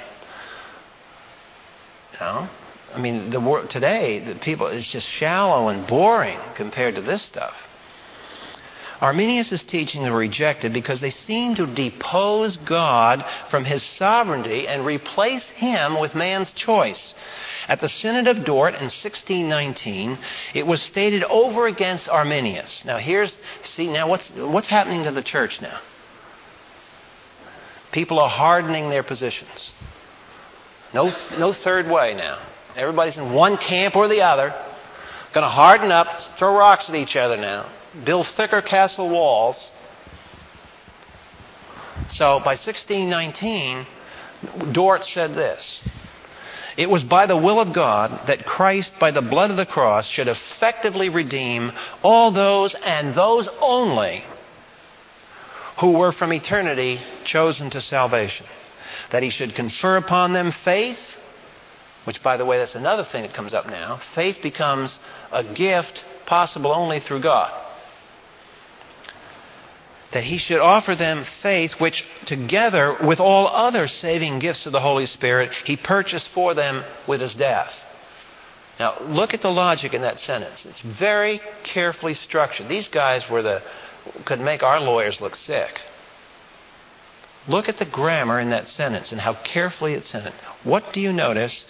You know? I mean, the world today, the people is just shallow and boring compared to this stuff. Arminius' teachings were rejected because they seem to depose God from his sovereignty and replace him with man's choice. At the Synod of Dort in 1619, it was stated over against Arminius. Now, here's, see, now what's, what's happening to the church now? People are hardening their positions. No, no third way now. Everybody's in one camp or the other. Going to harden up, throw rocks at each other now, build thicker castle walls. So by 1619, Dort said this It was by the will of God that Christ, by the blood of the cross, should effectively redeem all those and those only who were from eternity chosen to salvation. That he should confer upon them faith which, by the way, that's another thing that comes up now. Faith becomes a gift possible only through God. That he should offer them faith, which, together with all other saving gifts of the Holy Spirit, he purchased for them with his death. Now, look at the logic in that sentence. It's very carefully structured. These guys were the, could make our lawyers look sick. Look at the grammar in that sentence and how carefully it's sent. What do you notice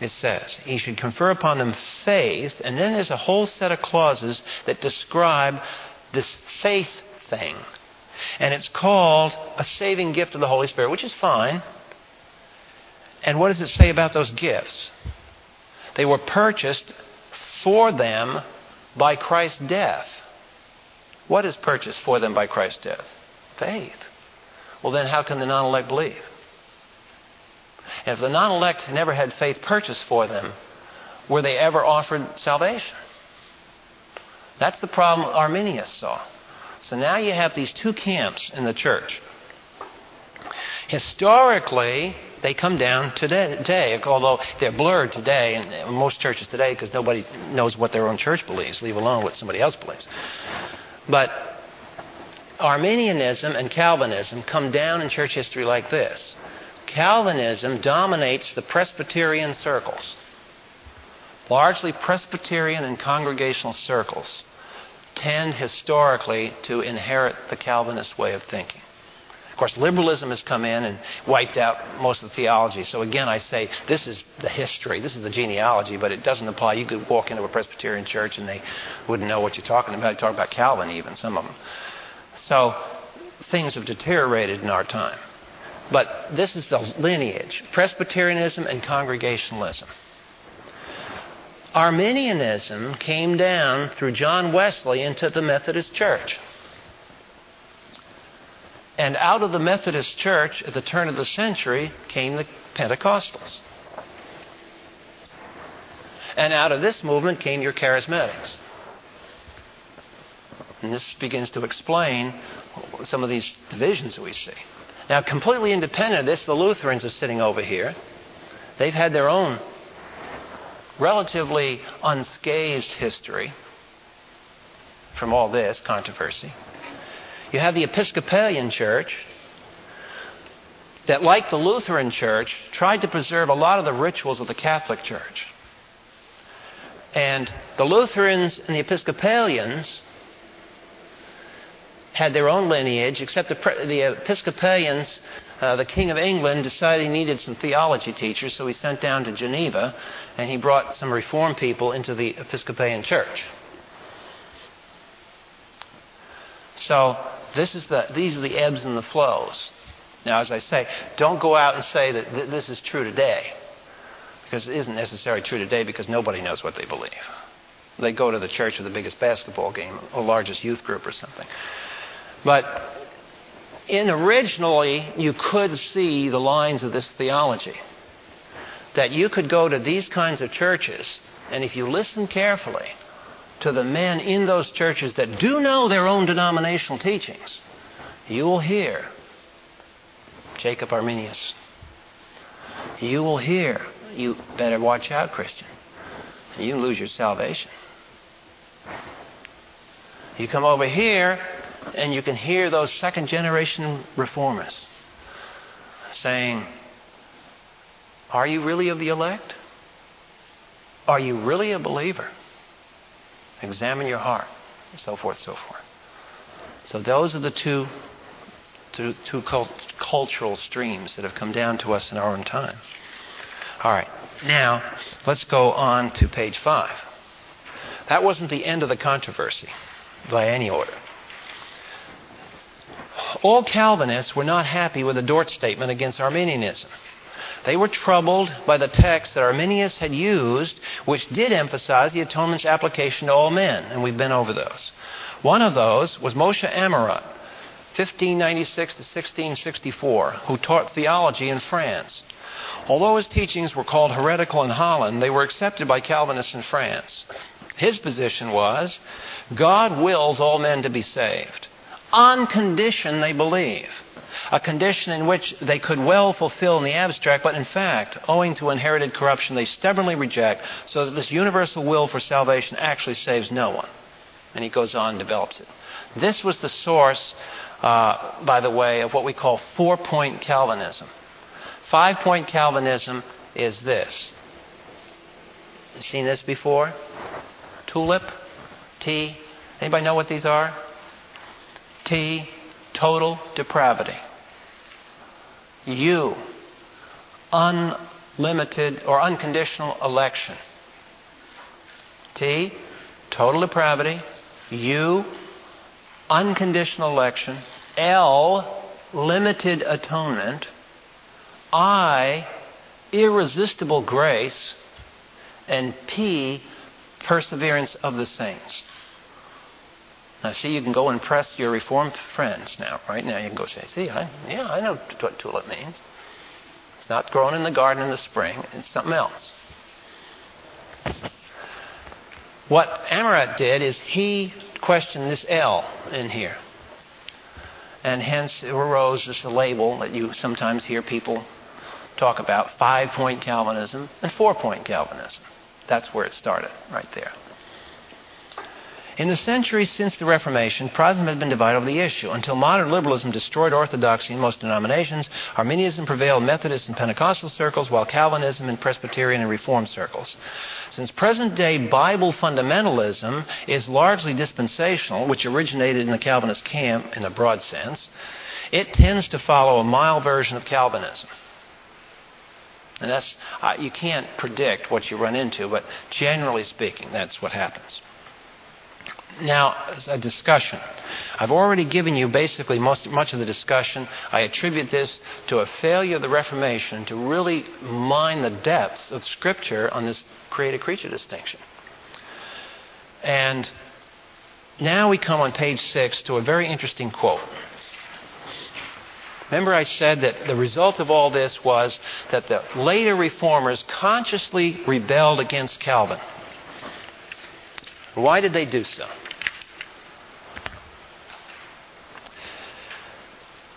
it says. He should confer upon them faith, and then there's a whole set of clauses that describe this faith thing. And it's called a saving gift of the Holy Spirit, which is fine. And what does it say about those gifts? They were purchased for them by Christ's death. What is purchased for them by Christ's death? Faith. Well, then how can the non elect believe? And if the non elect never had faith purchased for them, were they ever offered salvation? That's the problem Arminius saw. So now you have these two camps in the church. Historically, they come down today, although they're blurred today in most churches today because nobody knows what their own church believes, leave alone what somebody else believes. But Arminianism and Calvinism come down in church history like this Calvinism dominates the Presbyterian circles. Largely Presbyterian and congregational circles tend historically to inherit the Calvinist way of thinking. Of course, liberalism has come in and wiped out most of the theology. So again, I say this is the history, this is the genealogy, but it doesn't apply. You could walk into a Presbyterian church and they wouldn't know what you're talking about. You talk about Calvin, even some of them. So things have deteriorated in our time. But this is the lineage Presbyterianism and Congregationalism. Arminianism came down through John Wesley into the Methodist Church. And out of the Methodist Church at the turn of the century came the Pentecostals. And out of this movement came your charismatics. And this begins to explain some of these divisions that we see. Now, completely independent of this, the Lutherans are sitting over here. They've had their own relatively unscathed history from all this controversy. You have the Episcopalian Church that, like the Lutheran Church, tried to preserve a lot of the rituals of the Catholic Church. And the Lutherans and the Episcopalians had their own lineage, except the, the Episcopalians, uh, the King of England, decided he needed some theology teachers, so he sent down to Geneva and he brought some Reform people into the Episcopalian Church. So this is the, these are the ebbs and the flows. Now, as I say, don't go out and say that th- this is true today, because it isn't necessarily true today because nobody knows what they believe. They go to the church with the biggest basketball game, or largest youth group, or something. But in originally, you could see the lines of this theology. That you could go to these kinds of churches, and if you listen carefully to the men in those churches that do know their own denominational teachings, you will hear Jacob Arminius. You will hear, you better watch out, Christian. You lose your salvation. You come over here, and you can hear those second generation reformers saying, Are you really of the elect? Are you really a believer? Examine your heart, and so forth, so forth. So those are the two, two, two cult, cultural streams that have come down to us in our own time. All right, now let's go on to page five. That wasn't the end of the controversy by any order. All Calvinists were not happy with the Dort statement against Arminianism. They were troubled by the text that Arminius had used, which did emphasize the atonement's application to all men, and we've been over those. One of those was Moshe Amyraut, 1596 to 1664, who taught theology in France. Although his teachings were called heretical in Holland, they were accepted by Calvinists in France. His position was God wills all men to be saved on condition they believe. A condition in which they could well fulfill in the abstract, but in fact, owing to inherited corruption, they stubbornly reject, so that this universal will for salvation actually saves no one. And he goes on and develops it. This was the source, uh, by the way, of what we call four point Calvinism. Five point Calvinism is this. You seen this before? Tulip, T. Anybody know what these are? T, total depravity. U, unlimited or unconditional election. T, total depravity. U, unconditional election. L, limited atonement. I, irresistible grace. And P, perseverance of the saints. Now, see, you can go and press your Reformed friends now. Right now, you can go say, see, I, yeah, I know what tulip means. It's not grown in the garden in the spring, it's something else. What Amyraut did is he questioned this L in here. And hence arose this label that you sometimes hear people talk about five point Calvinism and four point Calvinism. That's where it started, right there. In the centuries since the Reformation, Protestantism has been divided over the issue. Until modern liberalism destroyed orthodoxy in most denominations, Arminianism prevailed in Methodist and Pentecostal circles, while Calvinism in Presbyterian and Reformed circles. Since present day Bible fundamentalism is largely dispensational, which originated in the Calvinist camp in a broad sense, it tends to follow a mild version of Calvinism. And that's, uh, you can't predict what you run into, but generally speaking, that's what happens. Now, a discussion. I've already given you basically most, much of the discussion. I attribute this to a failure of the Reformation to really mine the depths of Scripture on this created creature distinction. And now we come on page six to a very interesting quote. Remember, I said that the result of all this was that the later reformers consciously rebelled against Calvin. Why did they do so?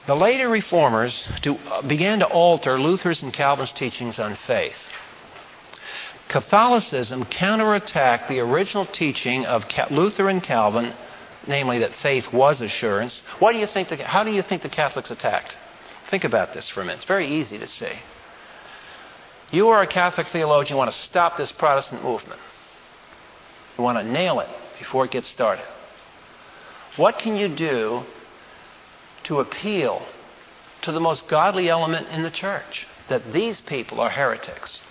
The later reformers began to alter Luther's and Calvin's teachings on faith. Catholicism counterattacked the original teaching of Luther and Calvin, namely that faith was assurance. What do you think the, how do you think the Catholics attacked? Think about this for a minute. It's very easy to see. You are a Catholic theologian, you want to stop this Protestant movement. You want to nail it before it gets started. What can you do to appeal to the most godly element in the church that these people are heretics.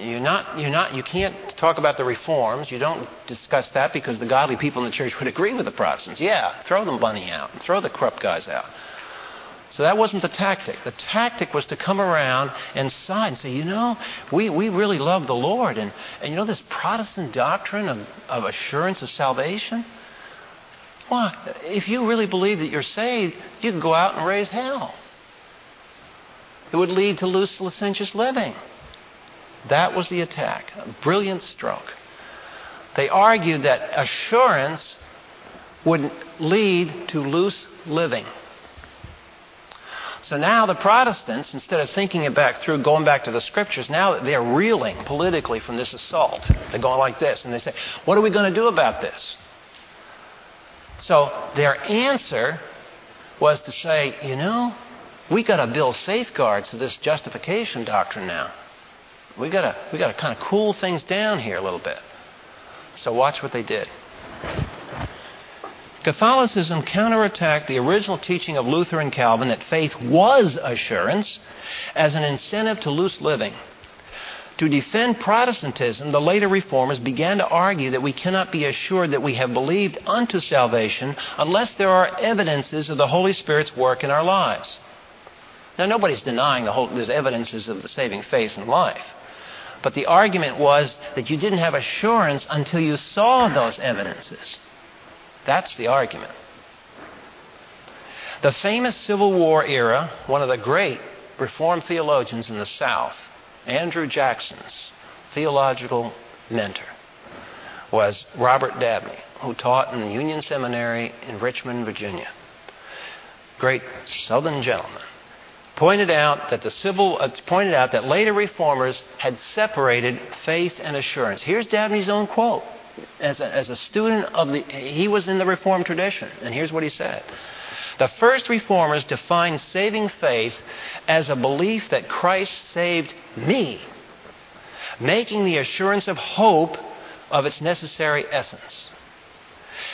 You're not, you're not, you can't talk about the reforms. You don't discuss that because the godly people in the church would agree with the Protestants. Yeah, throw them bunny out, and throw the corrupt guys out. So that wasn't the tactic. The tactic was to come around and side and say, you know, we, we really love the Lord. And, and you know, this Protestant doctrine of, of assurance of salvation, well, if you really believe that you're saved, you can go out and raise hell. It would lead to loose, licentious living. That was the attack. A brilliant stroke. They argued that assurance would lead to loose living. So now the Protestants, instead of thinking it back through, going back to the scriptures, now that they're reeling politically from this assault. They're going like this, and they say, What are we going to do about this? So their answer was to say, you know, we got to build safeguards to this justification doctrine now. We got to we got to kind of cool things down here a little bit. So watch what they did. Catholicism counterattacked the original teaching of Luther and Calvin that faith was assurance as an incentive to loose living. To defend Protestantism, the later reformers began to argue that we cannot be assured that we have believed unto salvation unless there are evidences of the Holy Spirit's work in our lives. Now, nobody's denying the whole, there's evidences of the saving faith in life. But the argument was that you didn't have assurance until you saw those evidences. That's the argument. The famous Civil War era, one of the great Reformed theologians in the South, Andrew Jackson's theological mentor was Robert Dabney, who taught in Union Seminary in Richmond, Virginia. Great Southern gentleman. Pointed out that the civil uh, pointed out that later reformers had separated faith and assurance. Here's Dabney's own quote. As a, as a student of the, he was in the Reformed tradition, and here's what he said. The first reformers defined saving faith as a belief that Christ saved me, making the assurance of hope of its necessary essence.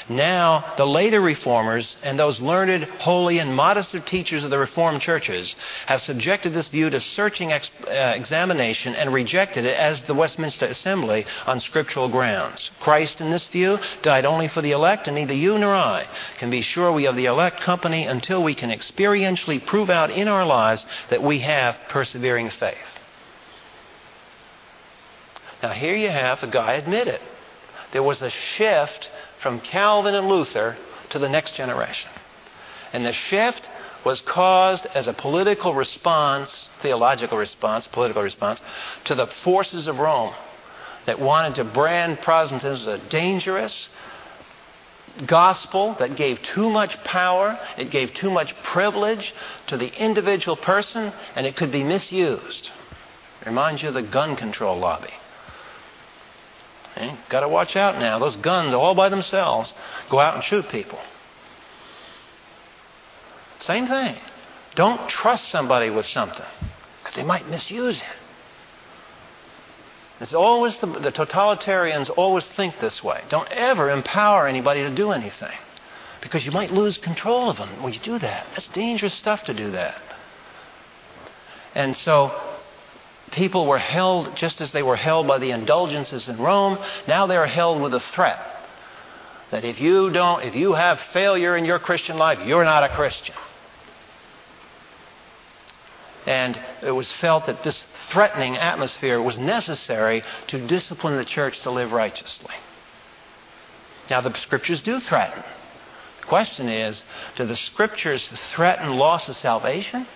Now, the later reformers and those learned, holy, and modest teachers of the Reformed churches have subjected this view to searching ex- uh, examination and rejected it as the Westminster Assembly on scriptural grounds. Christ, in this view, died only for the elect, and neither you nor I can be sure we have the elect company until we can experientially prove out in our lives that we have persevering faith. Now, here you have a guy admit it. There was a shift from Calvin and Luther to the next generation. And the shift was caused as a political response, theological response, political response, to the forces of Rome that wanted to brand Protestantism as a dangerous gospel that gave too much power, it gave too much privilege to the individual person, and it could be misused. Reminds you of the gun control lobby. Got to watch out now. Those guns, all by themselves, go out and shoot people. Same thing. Don't trust somebody with something because they might misuse it. It's always the, the totalitarians always think this way. Don't ever empower anybody to do anything because you might lose control of them when you do that. That's dangerous stuff to do that. And so people were held just as they were held by the indulgences in Rome. Now they are held with a threat that if you don't, if you have failure in your Christian life, you're not a Christian. And it was felt that this threatening atmosphere was necessary to discipline the church to live righteously. Now, the scriptures do threaten. The question is do the scriptures threaten loss of salvation,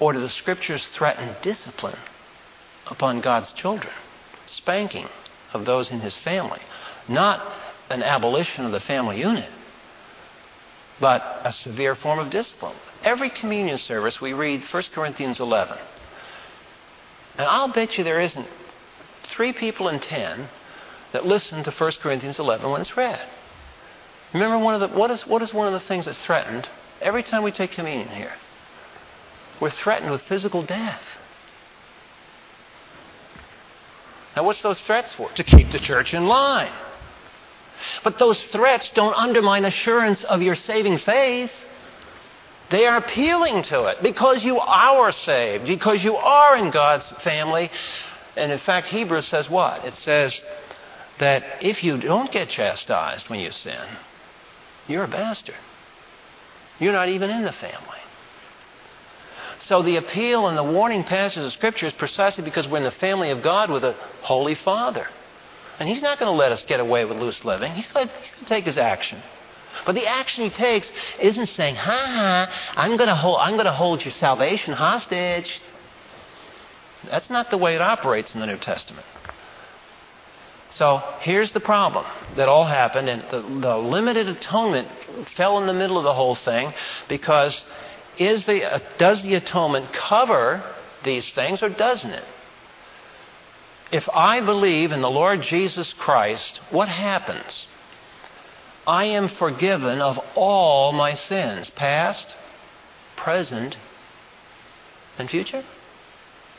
or do the scriptures threaten discipline upon God's children? Spanking of those in his family. Not an abolition of the family unit, but a severe form of discipline. Every communion service, we read 1 Corinthians 11. And I'll bet you there isn't three people in ten that listen to 1 Corinthians 11 when it's read. Remember, one of the, what, is, what is one of the things that's threatened every time we take communion here? We're threatened with physical death. Now, what's those threats for? To keep the church in line. But those threats don't undermine assurance of your saving faith. They are appealing to it because you are saved, because you are in God's family. And in fact, Hebrews says what? It says that if you don't get chastised when you sin, you're a bastard. You're not even in the family. So the appeal and the warning passages of Scripture is precisely because we're in the family of God with a Holy Father. And He's not going to let us get away with loose living. He's going to, he's going to take His action. But the action he takes isn't saying, ha ha, I'm going to hold, I'm going to hold your salvation hostage. That's not the way it operates in the New Testament. So here's the problem that all happened, and the, the limited atonement fell in the middle of the whole thing because is the, uh, does the atonement cover these things or doesn't it? If I believe in the Lord Jesus Christ, what happens? I am forgiven of all my sins, past, present, and future?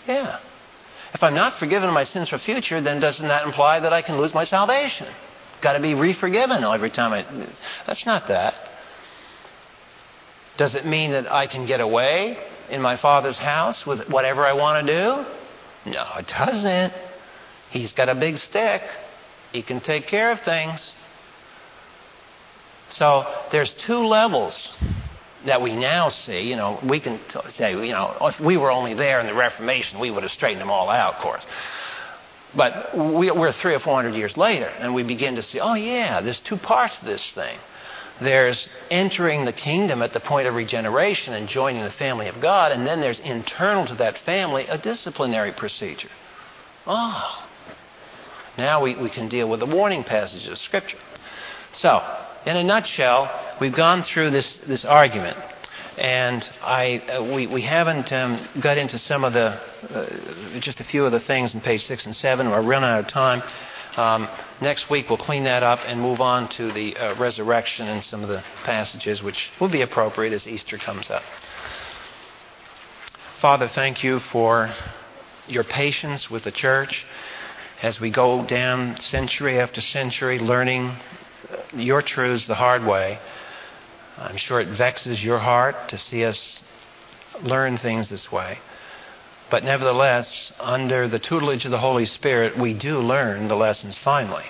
Yeah. If I'm not forgiven of my sins for future, then doesn't that imply that I can lose my salvation? Got to be re-forgiven every time I. That's not that. Does it mean that I can get away in my Father's house with whatever I want to do? No, it doesn't. He's got a big stick. He can take care of things. So there's two levels that we now see. You know, we can say, you know, if we were only there in the Reformation, we would have straightened them all out, of course. But we, are three or four hundred years later, and we begin to see, oh, yeah, there's two parts of this thing. There's entering the kingdom at the point of regeneration and joining the family of God, and then there's internal to that family a disciplinary procedure. Oh, now we, we can deal with the warning passages of Scripture. So, in a nutshell, we've gone through this, this argument. And I, uh, we, we haven't um, got into some of the, uh, just a few of the things in page 6 and 7. We're running out of time. Um, next week we'll clean that up and move on to the uh, resurrection and some of the passages which will be appropriate as Easter comes up. Father, thank you for your patience with the church as we go down century after century learning your truths the hard way. I'm sure it vexes your heart to see us learn things this way. But nevertheless, under the tutelage of the Holy Spirit, we do learn the lessons finally.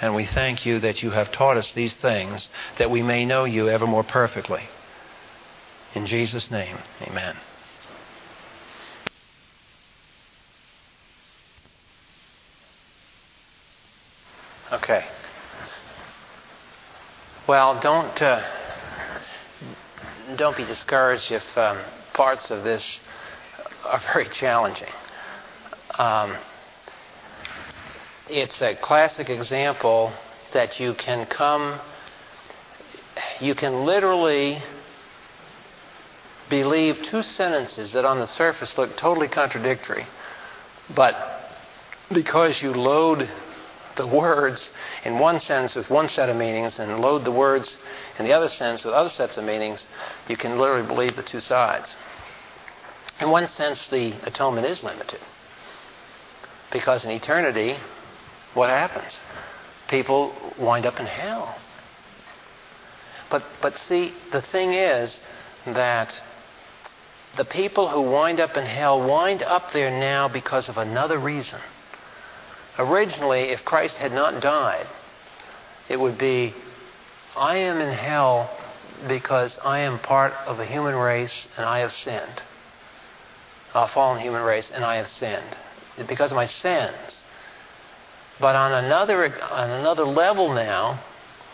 And we thank you that you have taught us these things that we may know you ever more perfectly. In Jesus' name, amen. Okay. Well, don't uh, don't be discouraged if um, parts of this are very challenging. Um, it's a classic example that you can come, you can literally believe two sentences that on the surface look totally contradictory, but because you load the words in one sense with one set of meanings and load the words in the other sense with other sets of meanings, you can literally believe the two sides. In one sense, the atonement is limited. Because in eternity, what happens? People wind up in hell. But, but see, the thing is that the people who wind up in hell wind up there now because of another reason. Originally, if Christ had not died, it would be I am in hell because I am part of a human race and I have sinned. A fallen human race and I have sinned. Because of my sins. But on another, on another level now,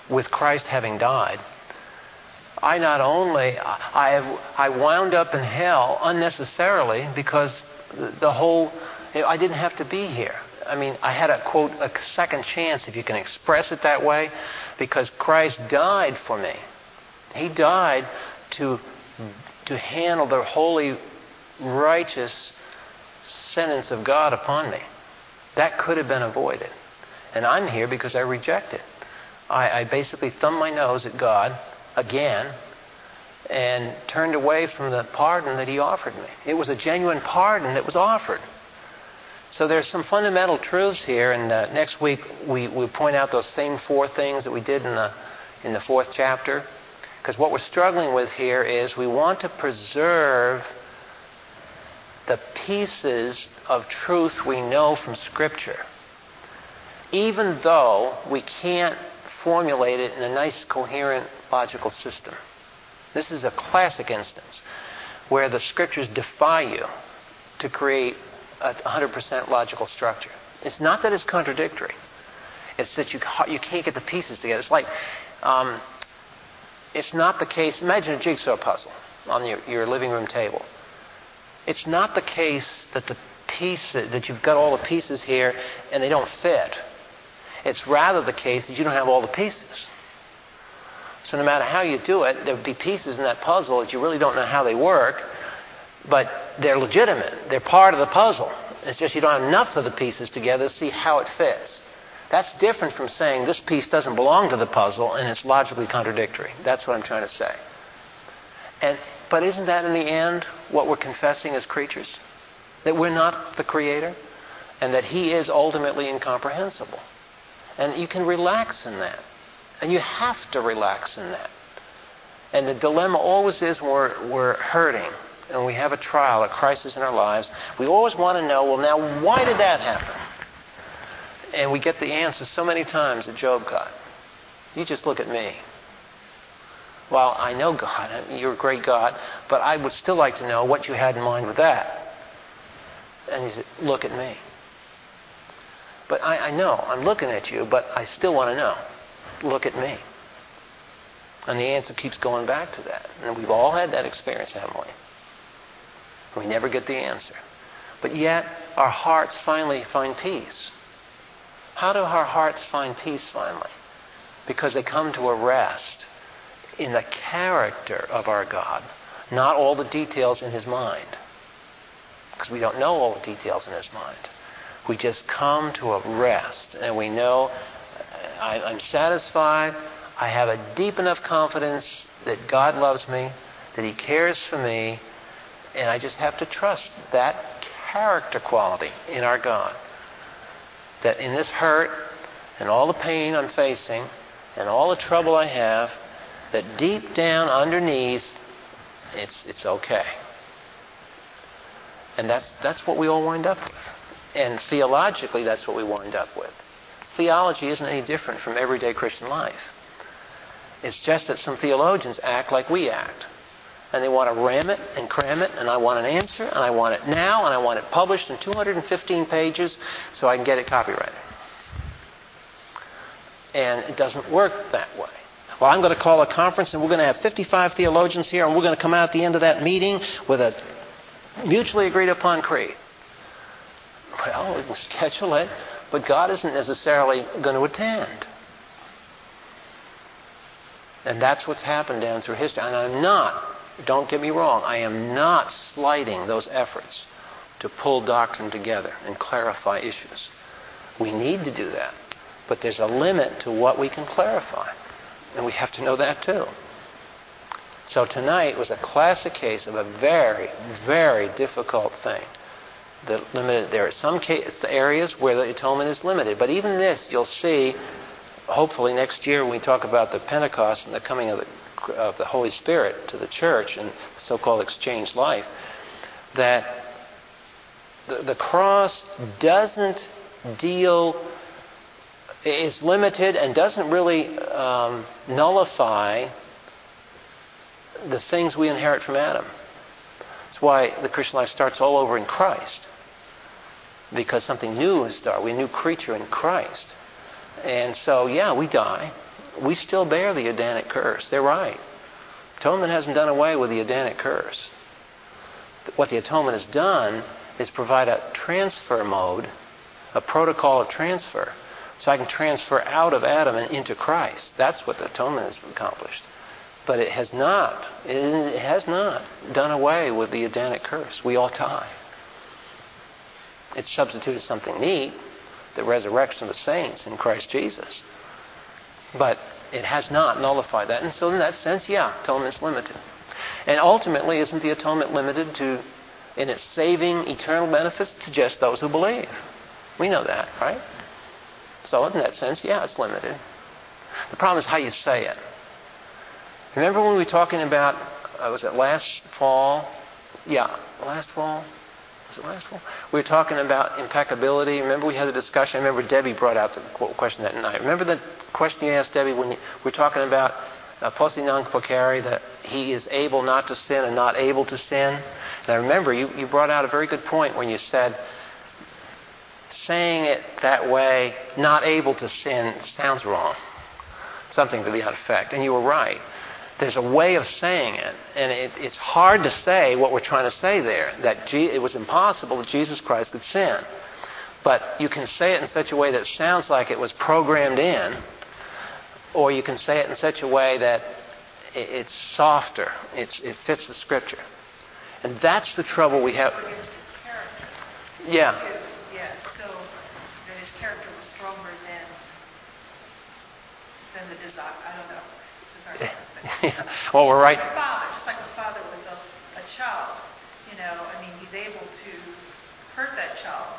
with Christ having died, I not only I have I wound up in hell unnecessarily because the whole I didn't have to be here. I mean, I had a quote a second chance if you can express it that way because Christ died for me. He died to to handle the holy righteous sentence of God upon me. That could have been avoided. And I'm here because I reject it. I, I basically thumbed my nose at God again and turned away from the pardon that He offered me. It was a genuine pardon that was offered. So there's some fundamental truths here, and uh, next week we, we point out those same four things that we did in the, in the fourth chapter. Because what we're struggling with here is we want to preserve the pieces of truth we know from Scripture, even though we can't formulate it in a nice, coherent, logical system. This is a classic instance where the Scriptures defy you to create a 100% logical structure. It's not that it's contradictory. It's that you, you can't get the pieces together. It's like, um, it's not the case. Imagine a jigsaw puzzle on your, your living room table. It's not the case that the piece that you've got all the pieces here and they don't fit. It's rather the case that you don't have all the pieces. So no matter how you do it, there'll be pieces in that puzzle that you really don't know how they work, but they're legitimate. They're part of the puzzle. It's just you don't have enough of the pieces together to see how it fits. That's different from saying this piece doesn't belong to the puzzle and it's logically contradictory. That's what I'm trying to say. And but isn't that in the end what we're confessing as creatures? That we're not the creator and that he is ultimately incomprehensible. And you can relax in that. And you have to relax in that. And the dilemma always is we're, we're hurting and we have a trial, a crisis in our lives, we always want to know, well, now, why did that happen? And we get the answer so many times that Job got. You just look at me. Well, I know God, you're a great God, but I would still like to know what you had in mind with that. And he said, Look at me. But I, I know, I'm looking at you, but I still want to know. Look at me. And the answer keeps going back to that. And we've all had that experience, haven't we? We never get the answer. But yet, our hearts finally find peace. How do our hearts find peace finally? Because they come to a rest in the character of our God, not all the details in his mind. Because we don't know all the details in his mind. We just come to a rest and we know uh, I, I'm satisfied. I have a deep enough confidence that God loves me, that He cares for me, and I just have to trust that character quality in our God. That in this hurt and all the pain I'm facing and all the trouble I have, that deep down underneath, it's, it's okay. And that's, that's what we all wind up with. And theologically, that's what we wind up with. Theology isn't any different from everyday Christian life. It's just that some theologians act like we act. And they want to ram it and cram it, and I want an answer, and I want it now, and I want it published in 215 pages so I can get it copyrighted. And it doesn't work that way. Well, I'm going to call a conference and we're going to have 55 theologians here and we're going to come out at the end of that meeting with a mutually agreed upon creed. Well, we can schedule it, but God isn't necessarily going to attend. And that's what's happened down through history. And I'm not, don't get me wrong, I am not slighting those efforts to pull doctrine together and clarify issues. We need to do that. But there's a limit to what we can clarify. And we have to know that too. So tonight was a classic case of a very, very difficult thing. The limited, there are some case, areas where the atonement is limited, but even this, you'll see, hopefully next year when we talk about the Pentecost and the coming of the of the Holy Spirit to the church and so called exchange life, that the, the cross doesn't deal, is limited and doesn't really um, nullify the things we inherit from Adam. That's why the Christian life starts all over in Christ. Because something new is started. We're a new creature in Christ. And so, yeah, we die. We still bear the Adamic curse. They're right. Atonement hasn't done away with the Adamic curse. What the atonement has done is provide a transfer mode, a protocol of transfer, so I can transfer out of Adam and into Christ. That's what the atonement has accomplished. But it has not, it has not done away with the Adamic curse. We all die. It substituted something neat, the resurrection of the saints in Christ Jesus. But it has not nullified that. And so, in that sense, yeah, atonement is limited. And ultimately, isn't the atonement limited to, in its saving eternal benefits, to just those who believe? We know that, right? So, in that sense, yeah, it's limited. The problem is how you say it. Remember when we were talking about, uh, was it last fall? Yeah, last fall? Was it last fall? We were talking about impeccability. Remember we had the discussion? I remember Debbie brought out the question that night. Remember the question you asked Debbie when you, we were talking about uh, posse non peccare, that he is able not to sin and not able to sin? And I remember you, you brought out a very good point when you said, saying it that way, not able to sin, sounds wrong. Something to that effect. And you were right there's a way of saying it, and it, it's hard to say what we're trying to say there. That G, it was impossible that Jesus Christ could sin, but you can say it in such a way that sounds like it was programmed in, or you can say it in such a way that it, it's softer. It's, it fits the Scripture, and that's the trouble we have. Yeah. Yeah. So that his character was stronger than than the desire. I don't know. Desire. well, we're right. Father, just like a father with a, a child, you know, I mean, he's able to hurt that child,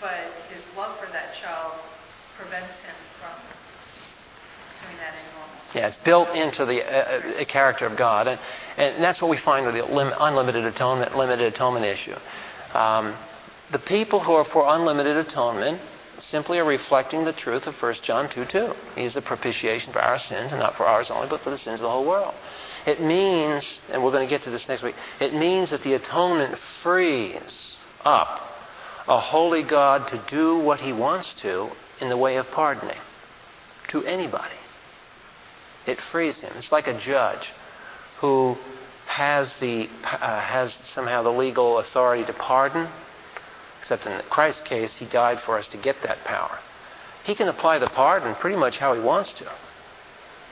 but his love for that child prevents him from doing that anymore. Yeah, it's built into the uh, uh, character of God, and, and that's what we find with the lim- unlimited atonement, limited atonement issue. Um, the people who are for unlimited atonement simply are reflecting the truth of 1 John 2 2. He is the propitiation for our sins, and not for ours only, but for the sins of the whole world. It means, and we're going to get to this next week, it means that the atonement frees up a holy God to do what he wants to in the way of pardoning to anybody. It frees him. It's like a judge who has the uh, has somehow the legal authority to pardon Except in Christ's case, he died for us to get that power. He can apply the pardon pretty much how he wants to,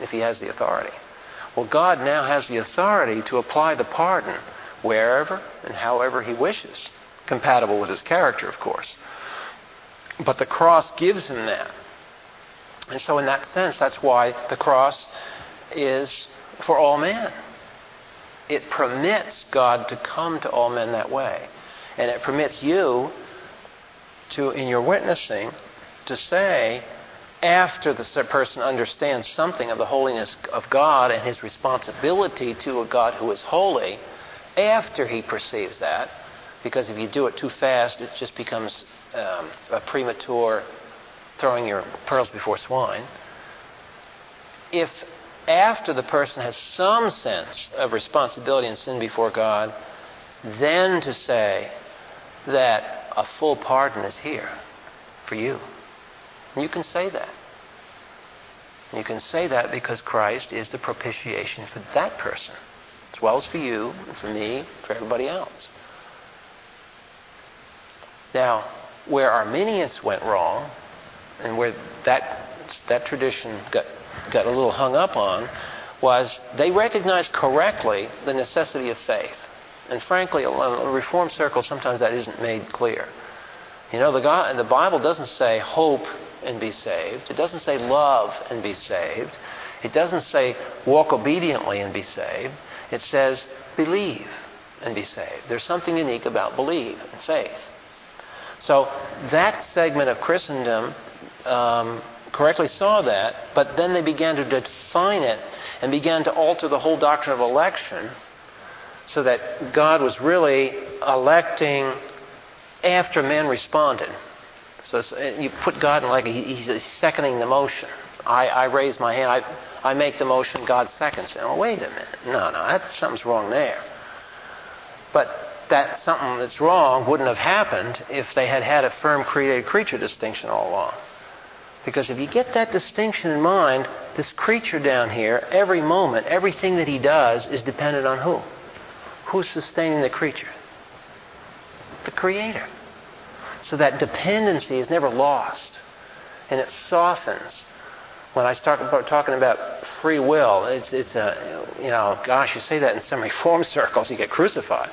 if he has the authority. Well, God now has the authority to apply the pardon wherever and however he wishes, compatible with his character, of course. But the cross gives him that. And so, in that sense, that's why the cross is for all men. It permits God to come to all men that way. And it permits you to, in your witnessing, to say, after the person understands something of the holiness of God and his responsibility to a God who is holy, after he perceives that, because if you do it too fast, it just becomes um, a premature throwing your pearls before swine. If after the person has some sense of responsibility and sin before God, then to say that a full pardon is here for you. And you can say that. you can say that because Christ is the propitiation for that person, as well as for you, and for me, for everybody else. Now, where Arminius went wrong, and where that, that tradition got, got a little hung up on, was they recognized correctly the necessity of faith. And frankly, in reform circles, sometimes that isn't made clear. You know, the, God, the Bible doesn't say hope and be saved. It doesn't say love and be saved. It doesn't say walk obediently and be saved. It says believe and be saved. There's something unique about believe and faith. So that segment of Christendom um, correctly saw that, but then they began to define it and began to alter the whole doctrine of election so that God was really electing after men responded. So uh, you put God in like a, he's seconding the motion. I, I raise my hand, I, I make the motion, God seconds it. Oh, wait a minute. No, no, that, something's wrong there. But that something that's wrong wouldn't have happened if they had had a firm created creature distinction all along. Because if you get that distinction in mind, this creature down here, every moment, everything that he does is dependent on who? Who's sustaining the creature? The Creator. So that dependency is never lost. And it softens. When I start about talking about free will, it's, it's a, you know, gosh, you say that in some reform circles, you get crucified.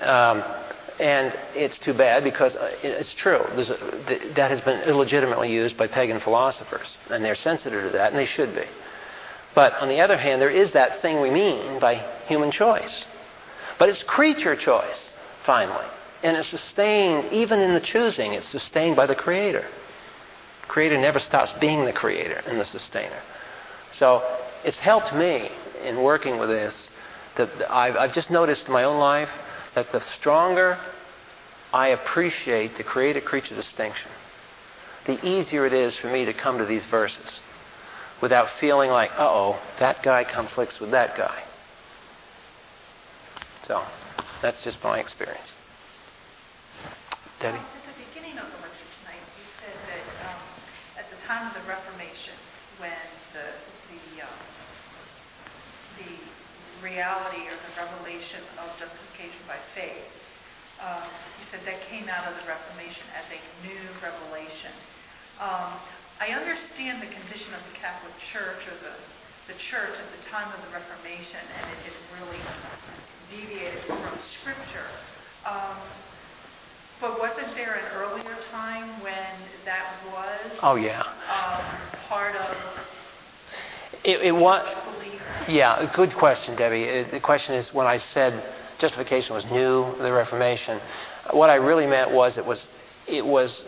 Um, and it's too bad because uh, it's true. A, that has been illegitimately used by pagan philosophers, and they're sensitive to that, and they should be. But on the other hand, there is that thing we mean by human choice. But it's creature choice, finally. And it's sustained, even in the choosing, it's sustained by the Creator. The Creator never stops being the Creator and the sustainer. So it's helped me in working with this. That I've, I've just noticed in my own life that the stronger I appreciate the created creature distinction, the easier it is for me to come to these verses without feeling like, uh oh, that guy conflicts with that guy. So, that's just my experience. Debbie? At the beginning of the lecture tonight, you said that um, at the time of the Reformation, when the, the, um, the reality or the revelation of justification by faith, um, you said that came out of the Reformation as a new revelation. Um, I understand the condition of the Catholic Church or the, the church at the time of the Reformation, and it, it really deviated from Scripture. Um, but wasn't there an earlier time when that was? Oh yeah. Um, part of. It, it was. Yeah, good question, Debbie. The question is when I said justification was new, the Reformation, what I really meant was it was it was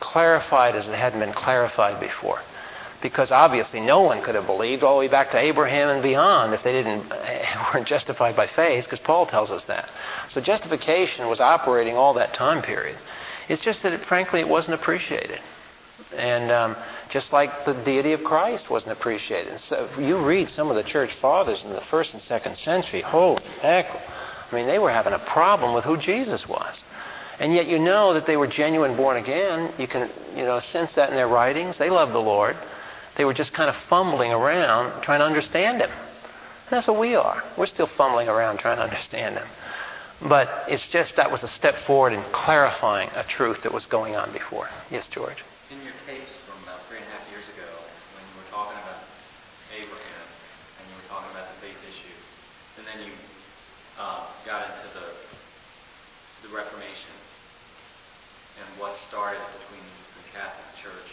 clarified as it hadn't been clarified before because obviously no one could have believed all the way back to Abraham and beyond if they didn't weren't justified by faith, because Paul tells us that. So justification was operating all that time period. It's just that, it, frankly, it wasn't appreciated, and um, just like the deity of Christ wasn't appreciated. And So you read some of the church fathers in the first and second century, holy heck! I mean, they were having a problem with who Jesus was. And yet you know that they were genuine born again. You can, you know, sense that in their writings. They loved the Lord. They were just kind of fumbling around trying to understand Him. And that's what we are. We're still fumbling around trying to understand Him. But it's just that was a step forward in clarifying a truth that was going on before. Yes, George? In your tapes from about three and a half years ago, when you were talking about Abraham and you were talking about the faith issue, and then you uh, got into the, the Reformation and what started between the Catholic Church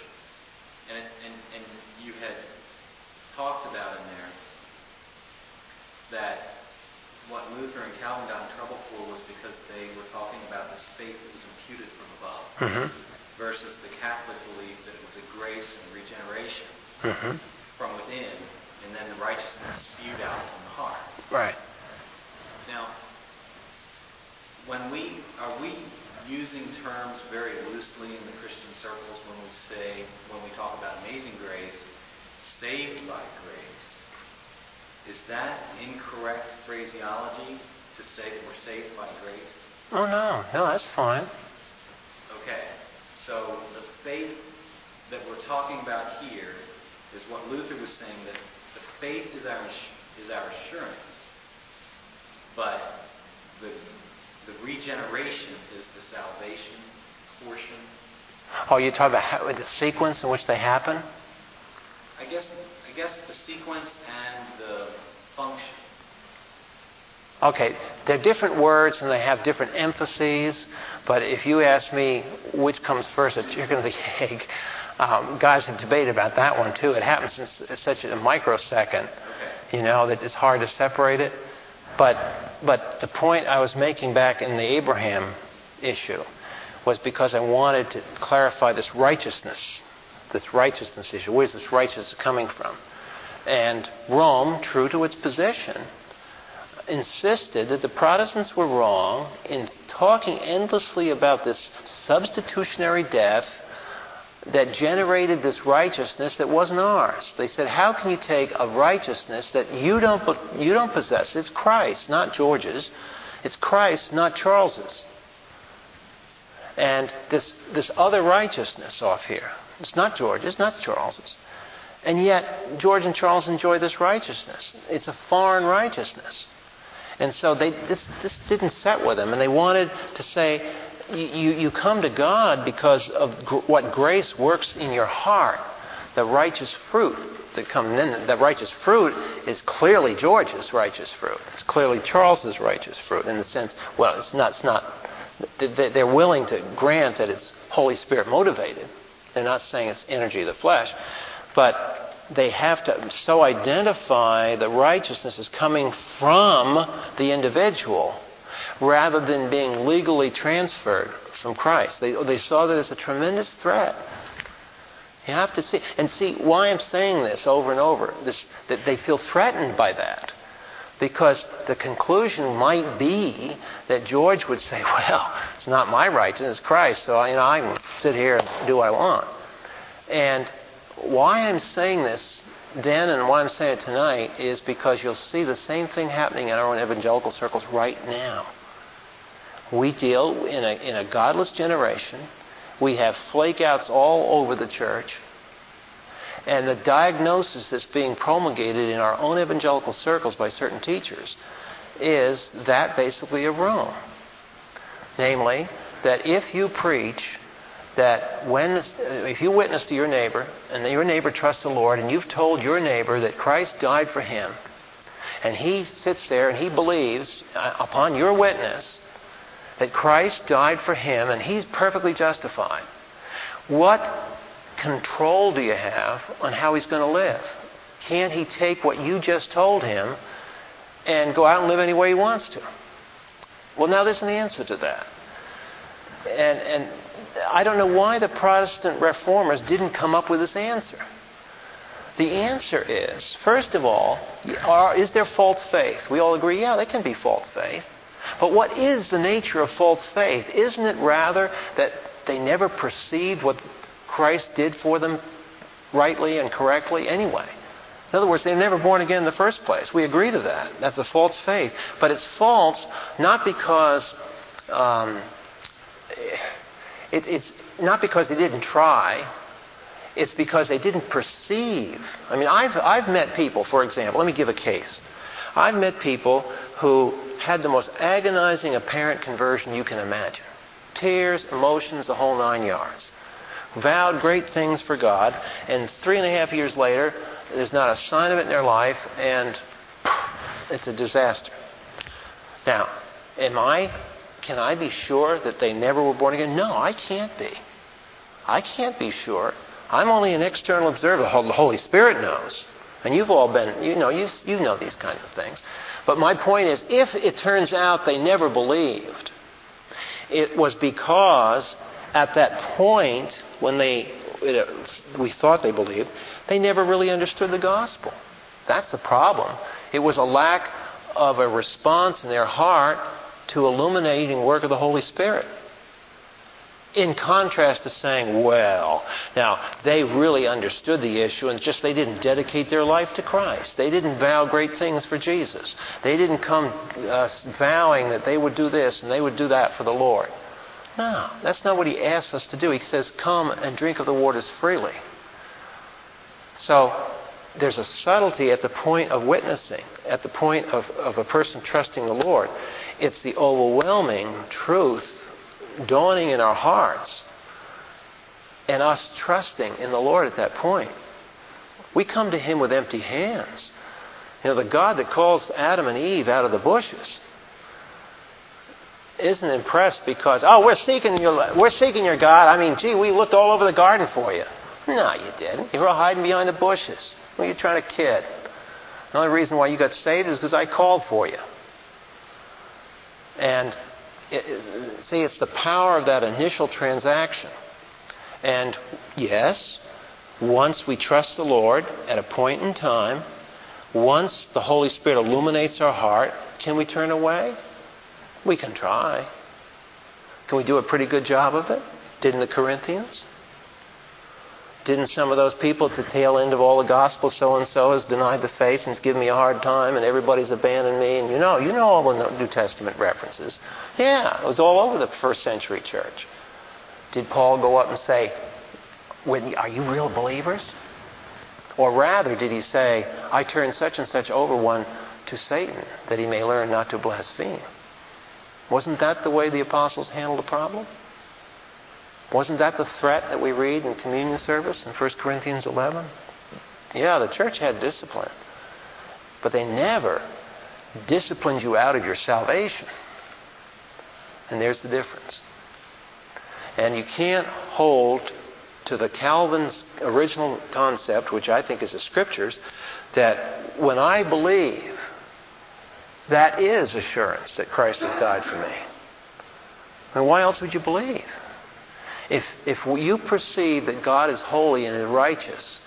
and, and, and you had talked about in there that what Luther and Calvin got in trouble for was because they were talking about this faith that was imputed from above mm-hmm. versus the Catholic belief that it was a grace and regeneration mm-hmm. from within and then the righteousness spewed out from the heart. Right. Now, when we are we using terms very loosely in the Christian circles when we say, when we talk about amazing grace, saved by grace. Is that incorrect phraseology to say that we're saved by grace? Oh, no. No, that's fine. Okay. So the faith that we're talking about here is what Luther was saying that the faith is our, is our assurance, but the the regeneration is the salvation portion. Oh, you talk about how, the sequence in which they happen? I guess I guess the sequence and the function. Okay, they're different words and they have different emphases, but if you ask me which comes first, the chicken or the egg, um, guys have debated about that one too. It happens in such a microsecond, okay. you know, that it's hard to separate it. But, but the point I was making back in the Abraham issue was because I wanted to clarify this righteousness this righteousness issue. Where's this righteousness coming from? And Rome, true to its position, insisted that the Protestants were wrong in talking endlessly about this substitutionary death that generated this righteousness that wasn't ours. They said, How can you take a righteousness that you don't, you don't possess? It's Christ, not George's. It's Christ, not Charles's. And this, this other righteousness off here, it's not George's, not Charles's. And yet, George and Charles enjoy this righteousness. It's a foreign righteousness. And so they, this, this didn't set with them. And they wanted to say, you, you come to God because of gr- what grace works in your heart, the righteous fruit that comes in. The righteous fruit is clearly George's righteous fruit. It's clearly Charles's righteous fruit in the sense, well, it's not, it's not they're willing to grant that it's Holy Spirit motivated. They're not saying it's energy of the flesh, but they have to so identify the righteousness as coming from the individual rather than being legally transferred from Christ. They, they saw that as a tremendous threat. You have to see. And see why I'm saying this over and over, this, that they feel threatened by that. Because the conclusion might be that George would say, well, it's not my righteousness, it's Christ, so you know, I can sit here and do what I want. And why I'm saying this then and why I'm saying it tonight is because you'll see the same thing happening in our own evangelical circles right now. We deal in a, in a godless generation. We have flakeouts all over the church. And the diagnosis that's being promulgated in our own evangelical circles by certain teachers is that basically of Rome. Namely, that if you preach that when if you witness to your neighbor and your neighbor trusts the Lord and you've told your neighbor that Christ died for him and he sits there and he believes uh, upon your witness that Christ died for him and he's perfectly justified. What control do you have on how he's going to live? Can't he take what you just told him and go out and live any way he wants to? Well, now there's an answer to that. And, and I don't know why the Protestant reformers didn't come up with this answer. The answer is, first of all, are, is there false faith? We all agree, yeah, there can be false faith. But what is the nature of false faith? Isn't it rather that they never perceived what Christ did for them rightly and correctly anyway? In other words, they were never born again in the first place. We agree to that. That's a false faith. But it's false not because um, it, it's not because they didn't try. It's because they didn't perceive. I mean, I've, I've met people, for example, let me give a case. I've met people who had the most agonizing apparent conversion you can imagine tears, emotions, the whole nine yards. Vowed great things for God, and three and a half years later, there's not a sign of it in their life, and it's a disaster. Now, am I, can I be sure that they never were born again? No, I can't be. I can't be sure. I'm only an external observer. The Holy Spirit knows. And you've all been, you know, you, you know these kinds of things. But my point is, if it turns out they never believed, it was because at that point when they, we thought they believed, they never really understood the gospel. That's the problem. It was a lack of a response in their heart to illuminating work of the Holy Spirit. In contrast to saying, well, now they really understood the issue and just they didn't dedicate their life to Christ. They didn't vow great things for Jesus. They didn't come uh, vowing that they would do this and they would do that for the Lord. No, that's not what he asks us to do. He says, come and drink of the waters freely. So there's a subtlety at the point of witnessing, at the point of, of a person trusting the Lord. It's the overwhelming truth dawning in our hearts and us trusting in the Lord at that point. We come to Him with empty hands. You know, the God that calls Adam and Eve out of the bushes isn't impressed because, oh, we're seeking your, we're seeking your God. I mean, gee, we looked all over the garden for you. No, you didn't. You were hiding behind the bushes. What are you trying to kid? The only reason why you got saved is because I called for you. And it, see, it's the power of that initial transaction. And yes, once we trust the Lord at a point in time, once the Holy Spirit illuminates our heart, can we turn away? We can try. Can we do a pretty good job of it? Didn't the Corinthians? Didn't some of those people at the tail end of all the gospel, so and so has denied the faith and has given me a hard time and everybody's abandoned me? And you know, you know all the New Testament references. Yeah, it was all over the first century church. Did Paul go up and say, Are you real believers? Or rather, did he say, I turn such and such over one to Satan that he may learn not to blaspheme? Wasn't that the way the apostles handled the problem? Wasn't that the threat that we read in communion service in 1 Corinthians 11? Yeah, the church had discipline. But they never disciplined you out of your salvation. And there's the difference. And you can't hold to the Calvin's original concept, which I think is the scriptures, that when I believe, that is assurance that Christ has died for me. And why else would you believe? If, if you perceive that God is holy and is righteous,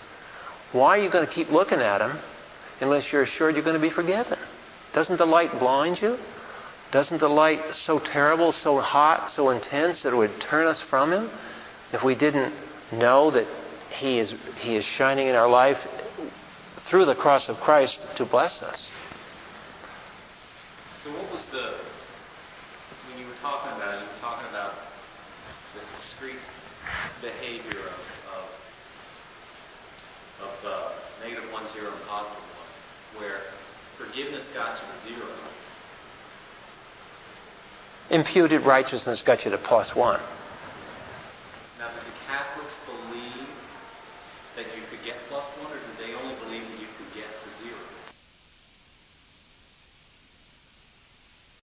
why are you going to keep looking at Him unless you're assured you're going to be forgiven? Doesn't the light blind you? Doesn't the light so terrible, so hot, so intense that it would turn us from Him if we didn't know that He is, he is shining in our life through the cross of Christ to bless us? So, what was the, when you were talking about it, you were talking about discrete behavior of, of, of uh, negative one, zero, and positive one, where forgiveness got you to zero. Imputed righteousness got you to plus one.